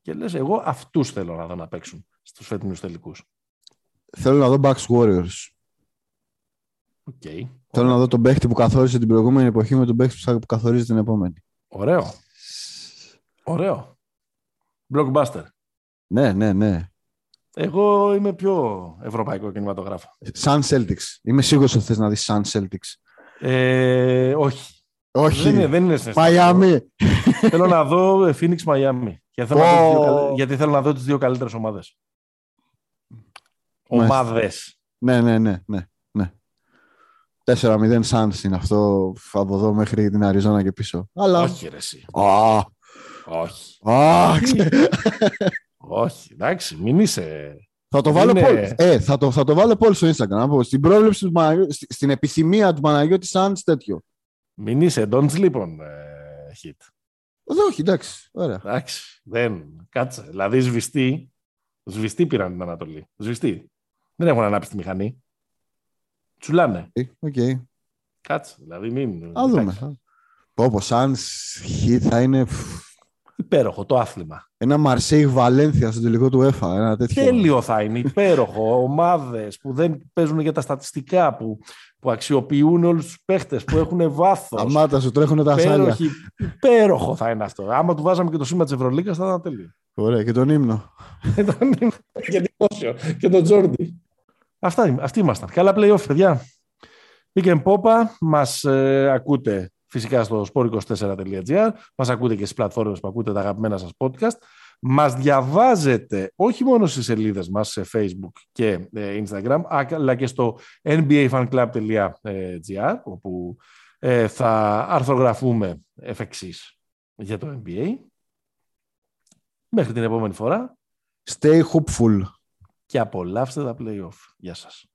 και λες, εγώ αυτούς θέλω να δω να παίξουν στους φετινούς τελικούς. Θέλω να δω Bucks Warriors. Οκ. Θέλω να δω τον παίχτη που καθόρισε την προηγούμενη εποχή με τον παίχτη που θα- που καθορίζει την επόμενη. Ωραίο. Ωραίο. Blockbuster. Ναι, ναι, ναι. Εγώ είμαι πιο ευρωπαϊκό κινηματογράφο. Suns Celtics. Είμαι σίγουρος ότι θες να δεις Sun Celtics. Ε, όχι. Όχι. Δεν είναι, δεν είναι συναισθηματικό. Μαϊάμι. Θέλω να δω ε, Phoenix Miami. Γιατί θέλω, να δω τις δύο, καλε- γιατί θέλω να δω τις δύο καλύτερες ομάδες. Μάλιστα. Ομάδες. Ναι, ναι, ναι, ναι, ναι. 4-0 Suns είναι αυτό από εδώ μέχρι την Αριζόνα και πίσω. Αλλά... Όχι ρε εσύ. Α, Όχι. α, Τι; ξε- Όχι. Εντάξει. Μην είσαι... θα το Δεν βάλω είναι- poll. Ε, θα το, θα το βάλω poll στο Instagram. να πω, Στην πρόβλεψη του Παναγιώτη, στη- στην επιθυμία του Παναγιώτη Suns τέτοιο. Μην είσαι. Don't sleep on ε, hit. Ε, Όχι, εντάξει. Ωραία. Εντάξει. Δεν. Κάτσε. Δηλαδή σβηστή. Σβηστή πήραν την Ανατολή. Σβηστή. Δεν έχουν ανάψει τη μηχανή. Τσουλάνε. Ε, Οκ. Κάτσε. Δηλαδή μην... Α δούμε. εντάξει. Πω πω, Suns Heat θα είναι φ, Υπέροχο το άθλημα. ένα Μαρσέιγ Βαλένθια στο τελικό του ΟΥΕΦΑ. Ένα τέτοιο. Τέλειο θα είναι, υπέροχο. Ομάδες που δεν παίζουν για τα στατιστικά, που, που αξιοποιούν όλους τους παίχτες, που έχουν βάθος. Αμάτα σου τρέχουν τα σάλια. Υπέροχο θα είναι αυτό. Άμα του βάζαμε και το σήμα της Ευρωλίγα, θα ήταν τέλειο. Ωραία, και τον ύμνο. και δημόσιο. Και τον Τζόρντι. Αυτά, αυτοί ήμασταν. Καλά play-off, παιδιά. Πήγαινε πόπα, μας ε, ακούτε φυσικά στο sport24.gr, μας ακούτε και στις πλατφόρμες που ακούτε τα αγαπημένα σας podcast. Μας διαβάζετε όχι μόνο στις σελίδες μας σε Facebook και ε, Instagram, αλλά και στο nbafanclub.gr, όπου ε, θα αρθρογραφούμε εφ' εξής για το NBA. Μέχρι την επόμενη φορά. Stay hopeful. Και απολαύστε τα play-off. Γεια σας.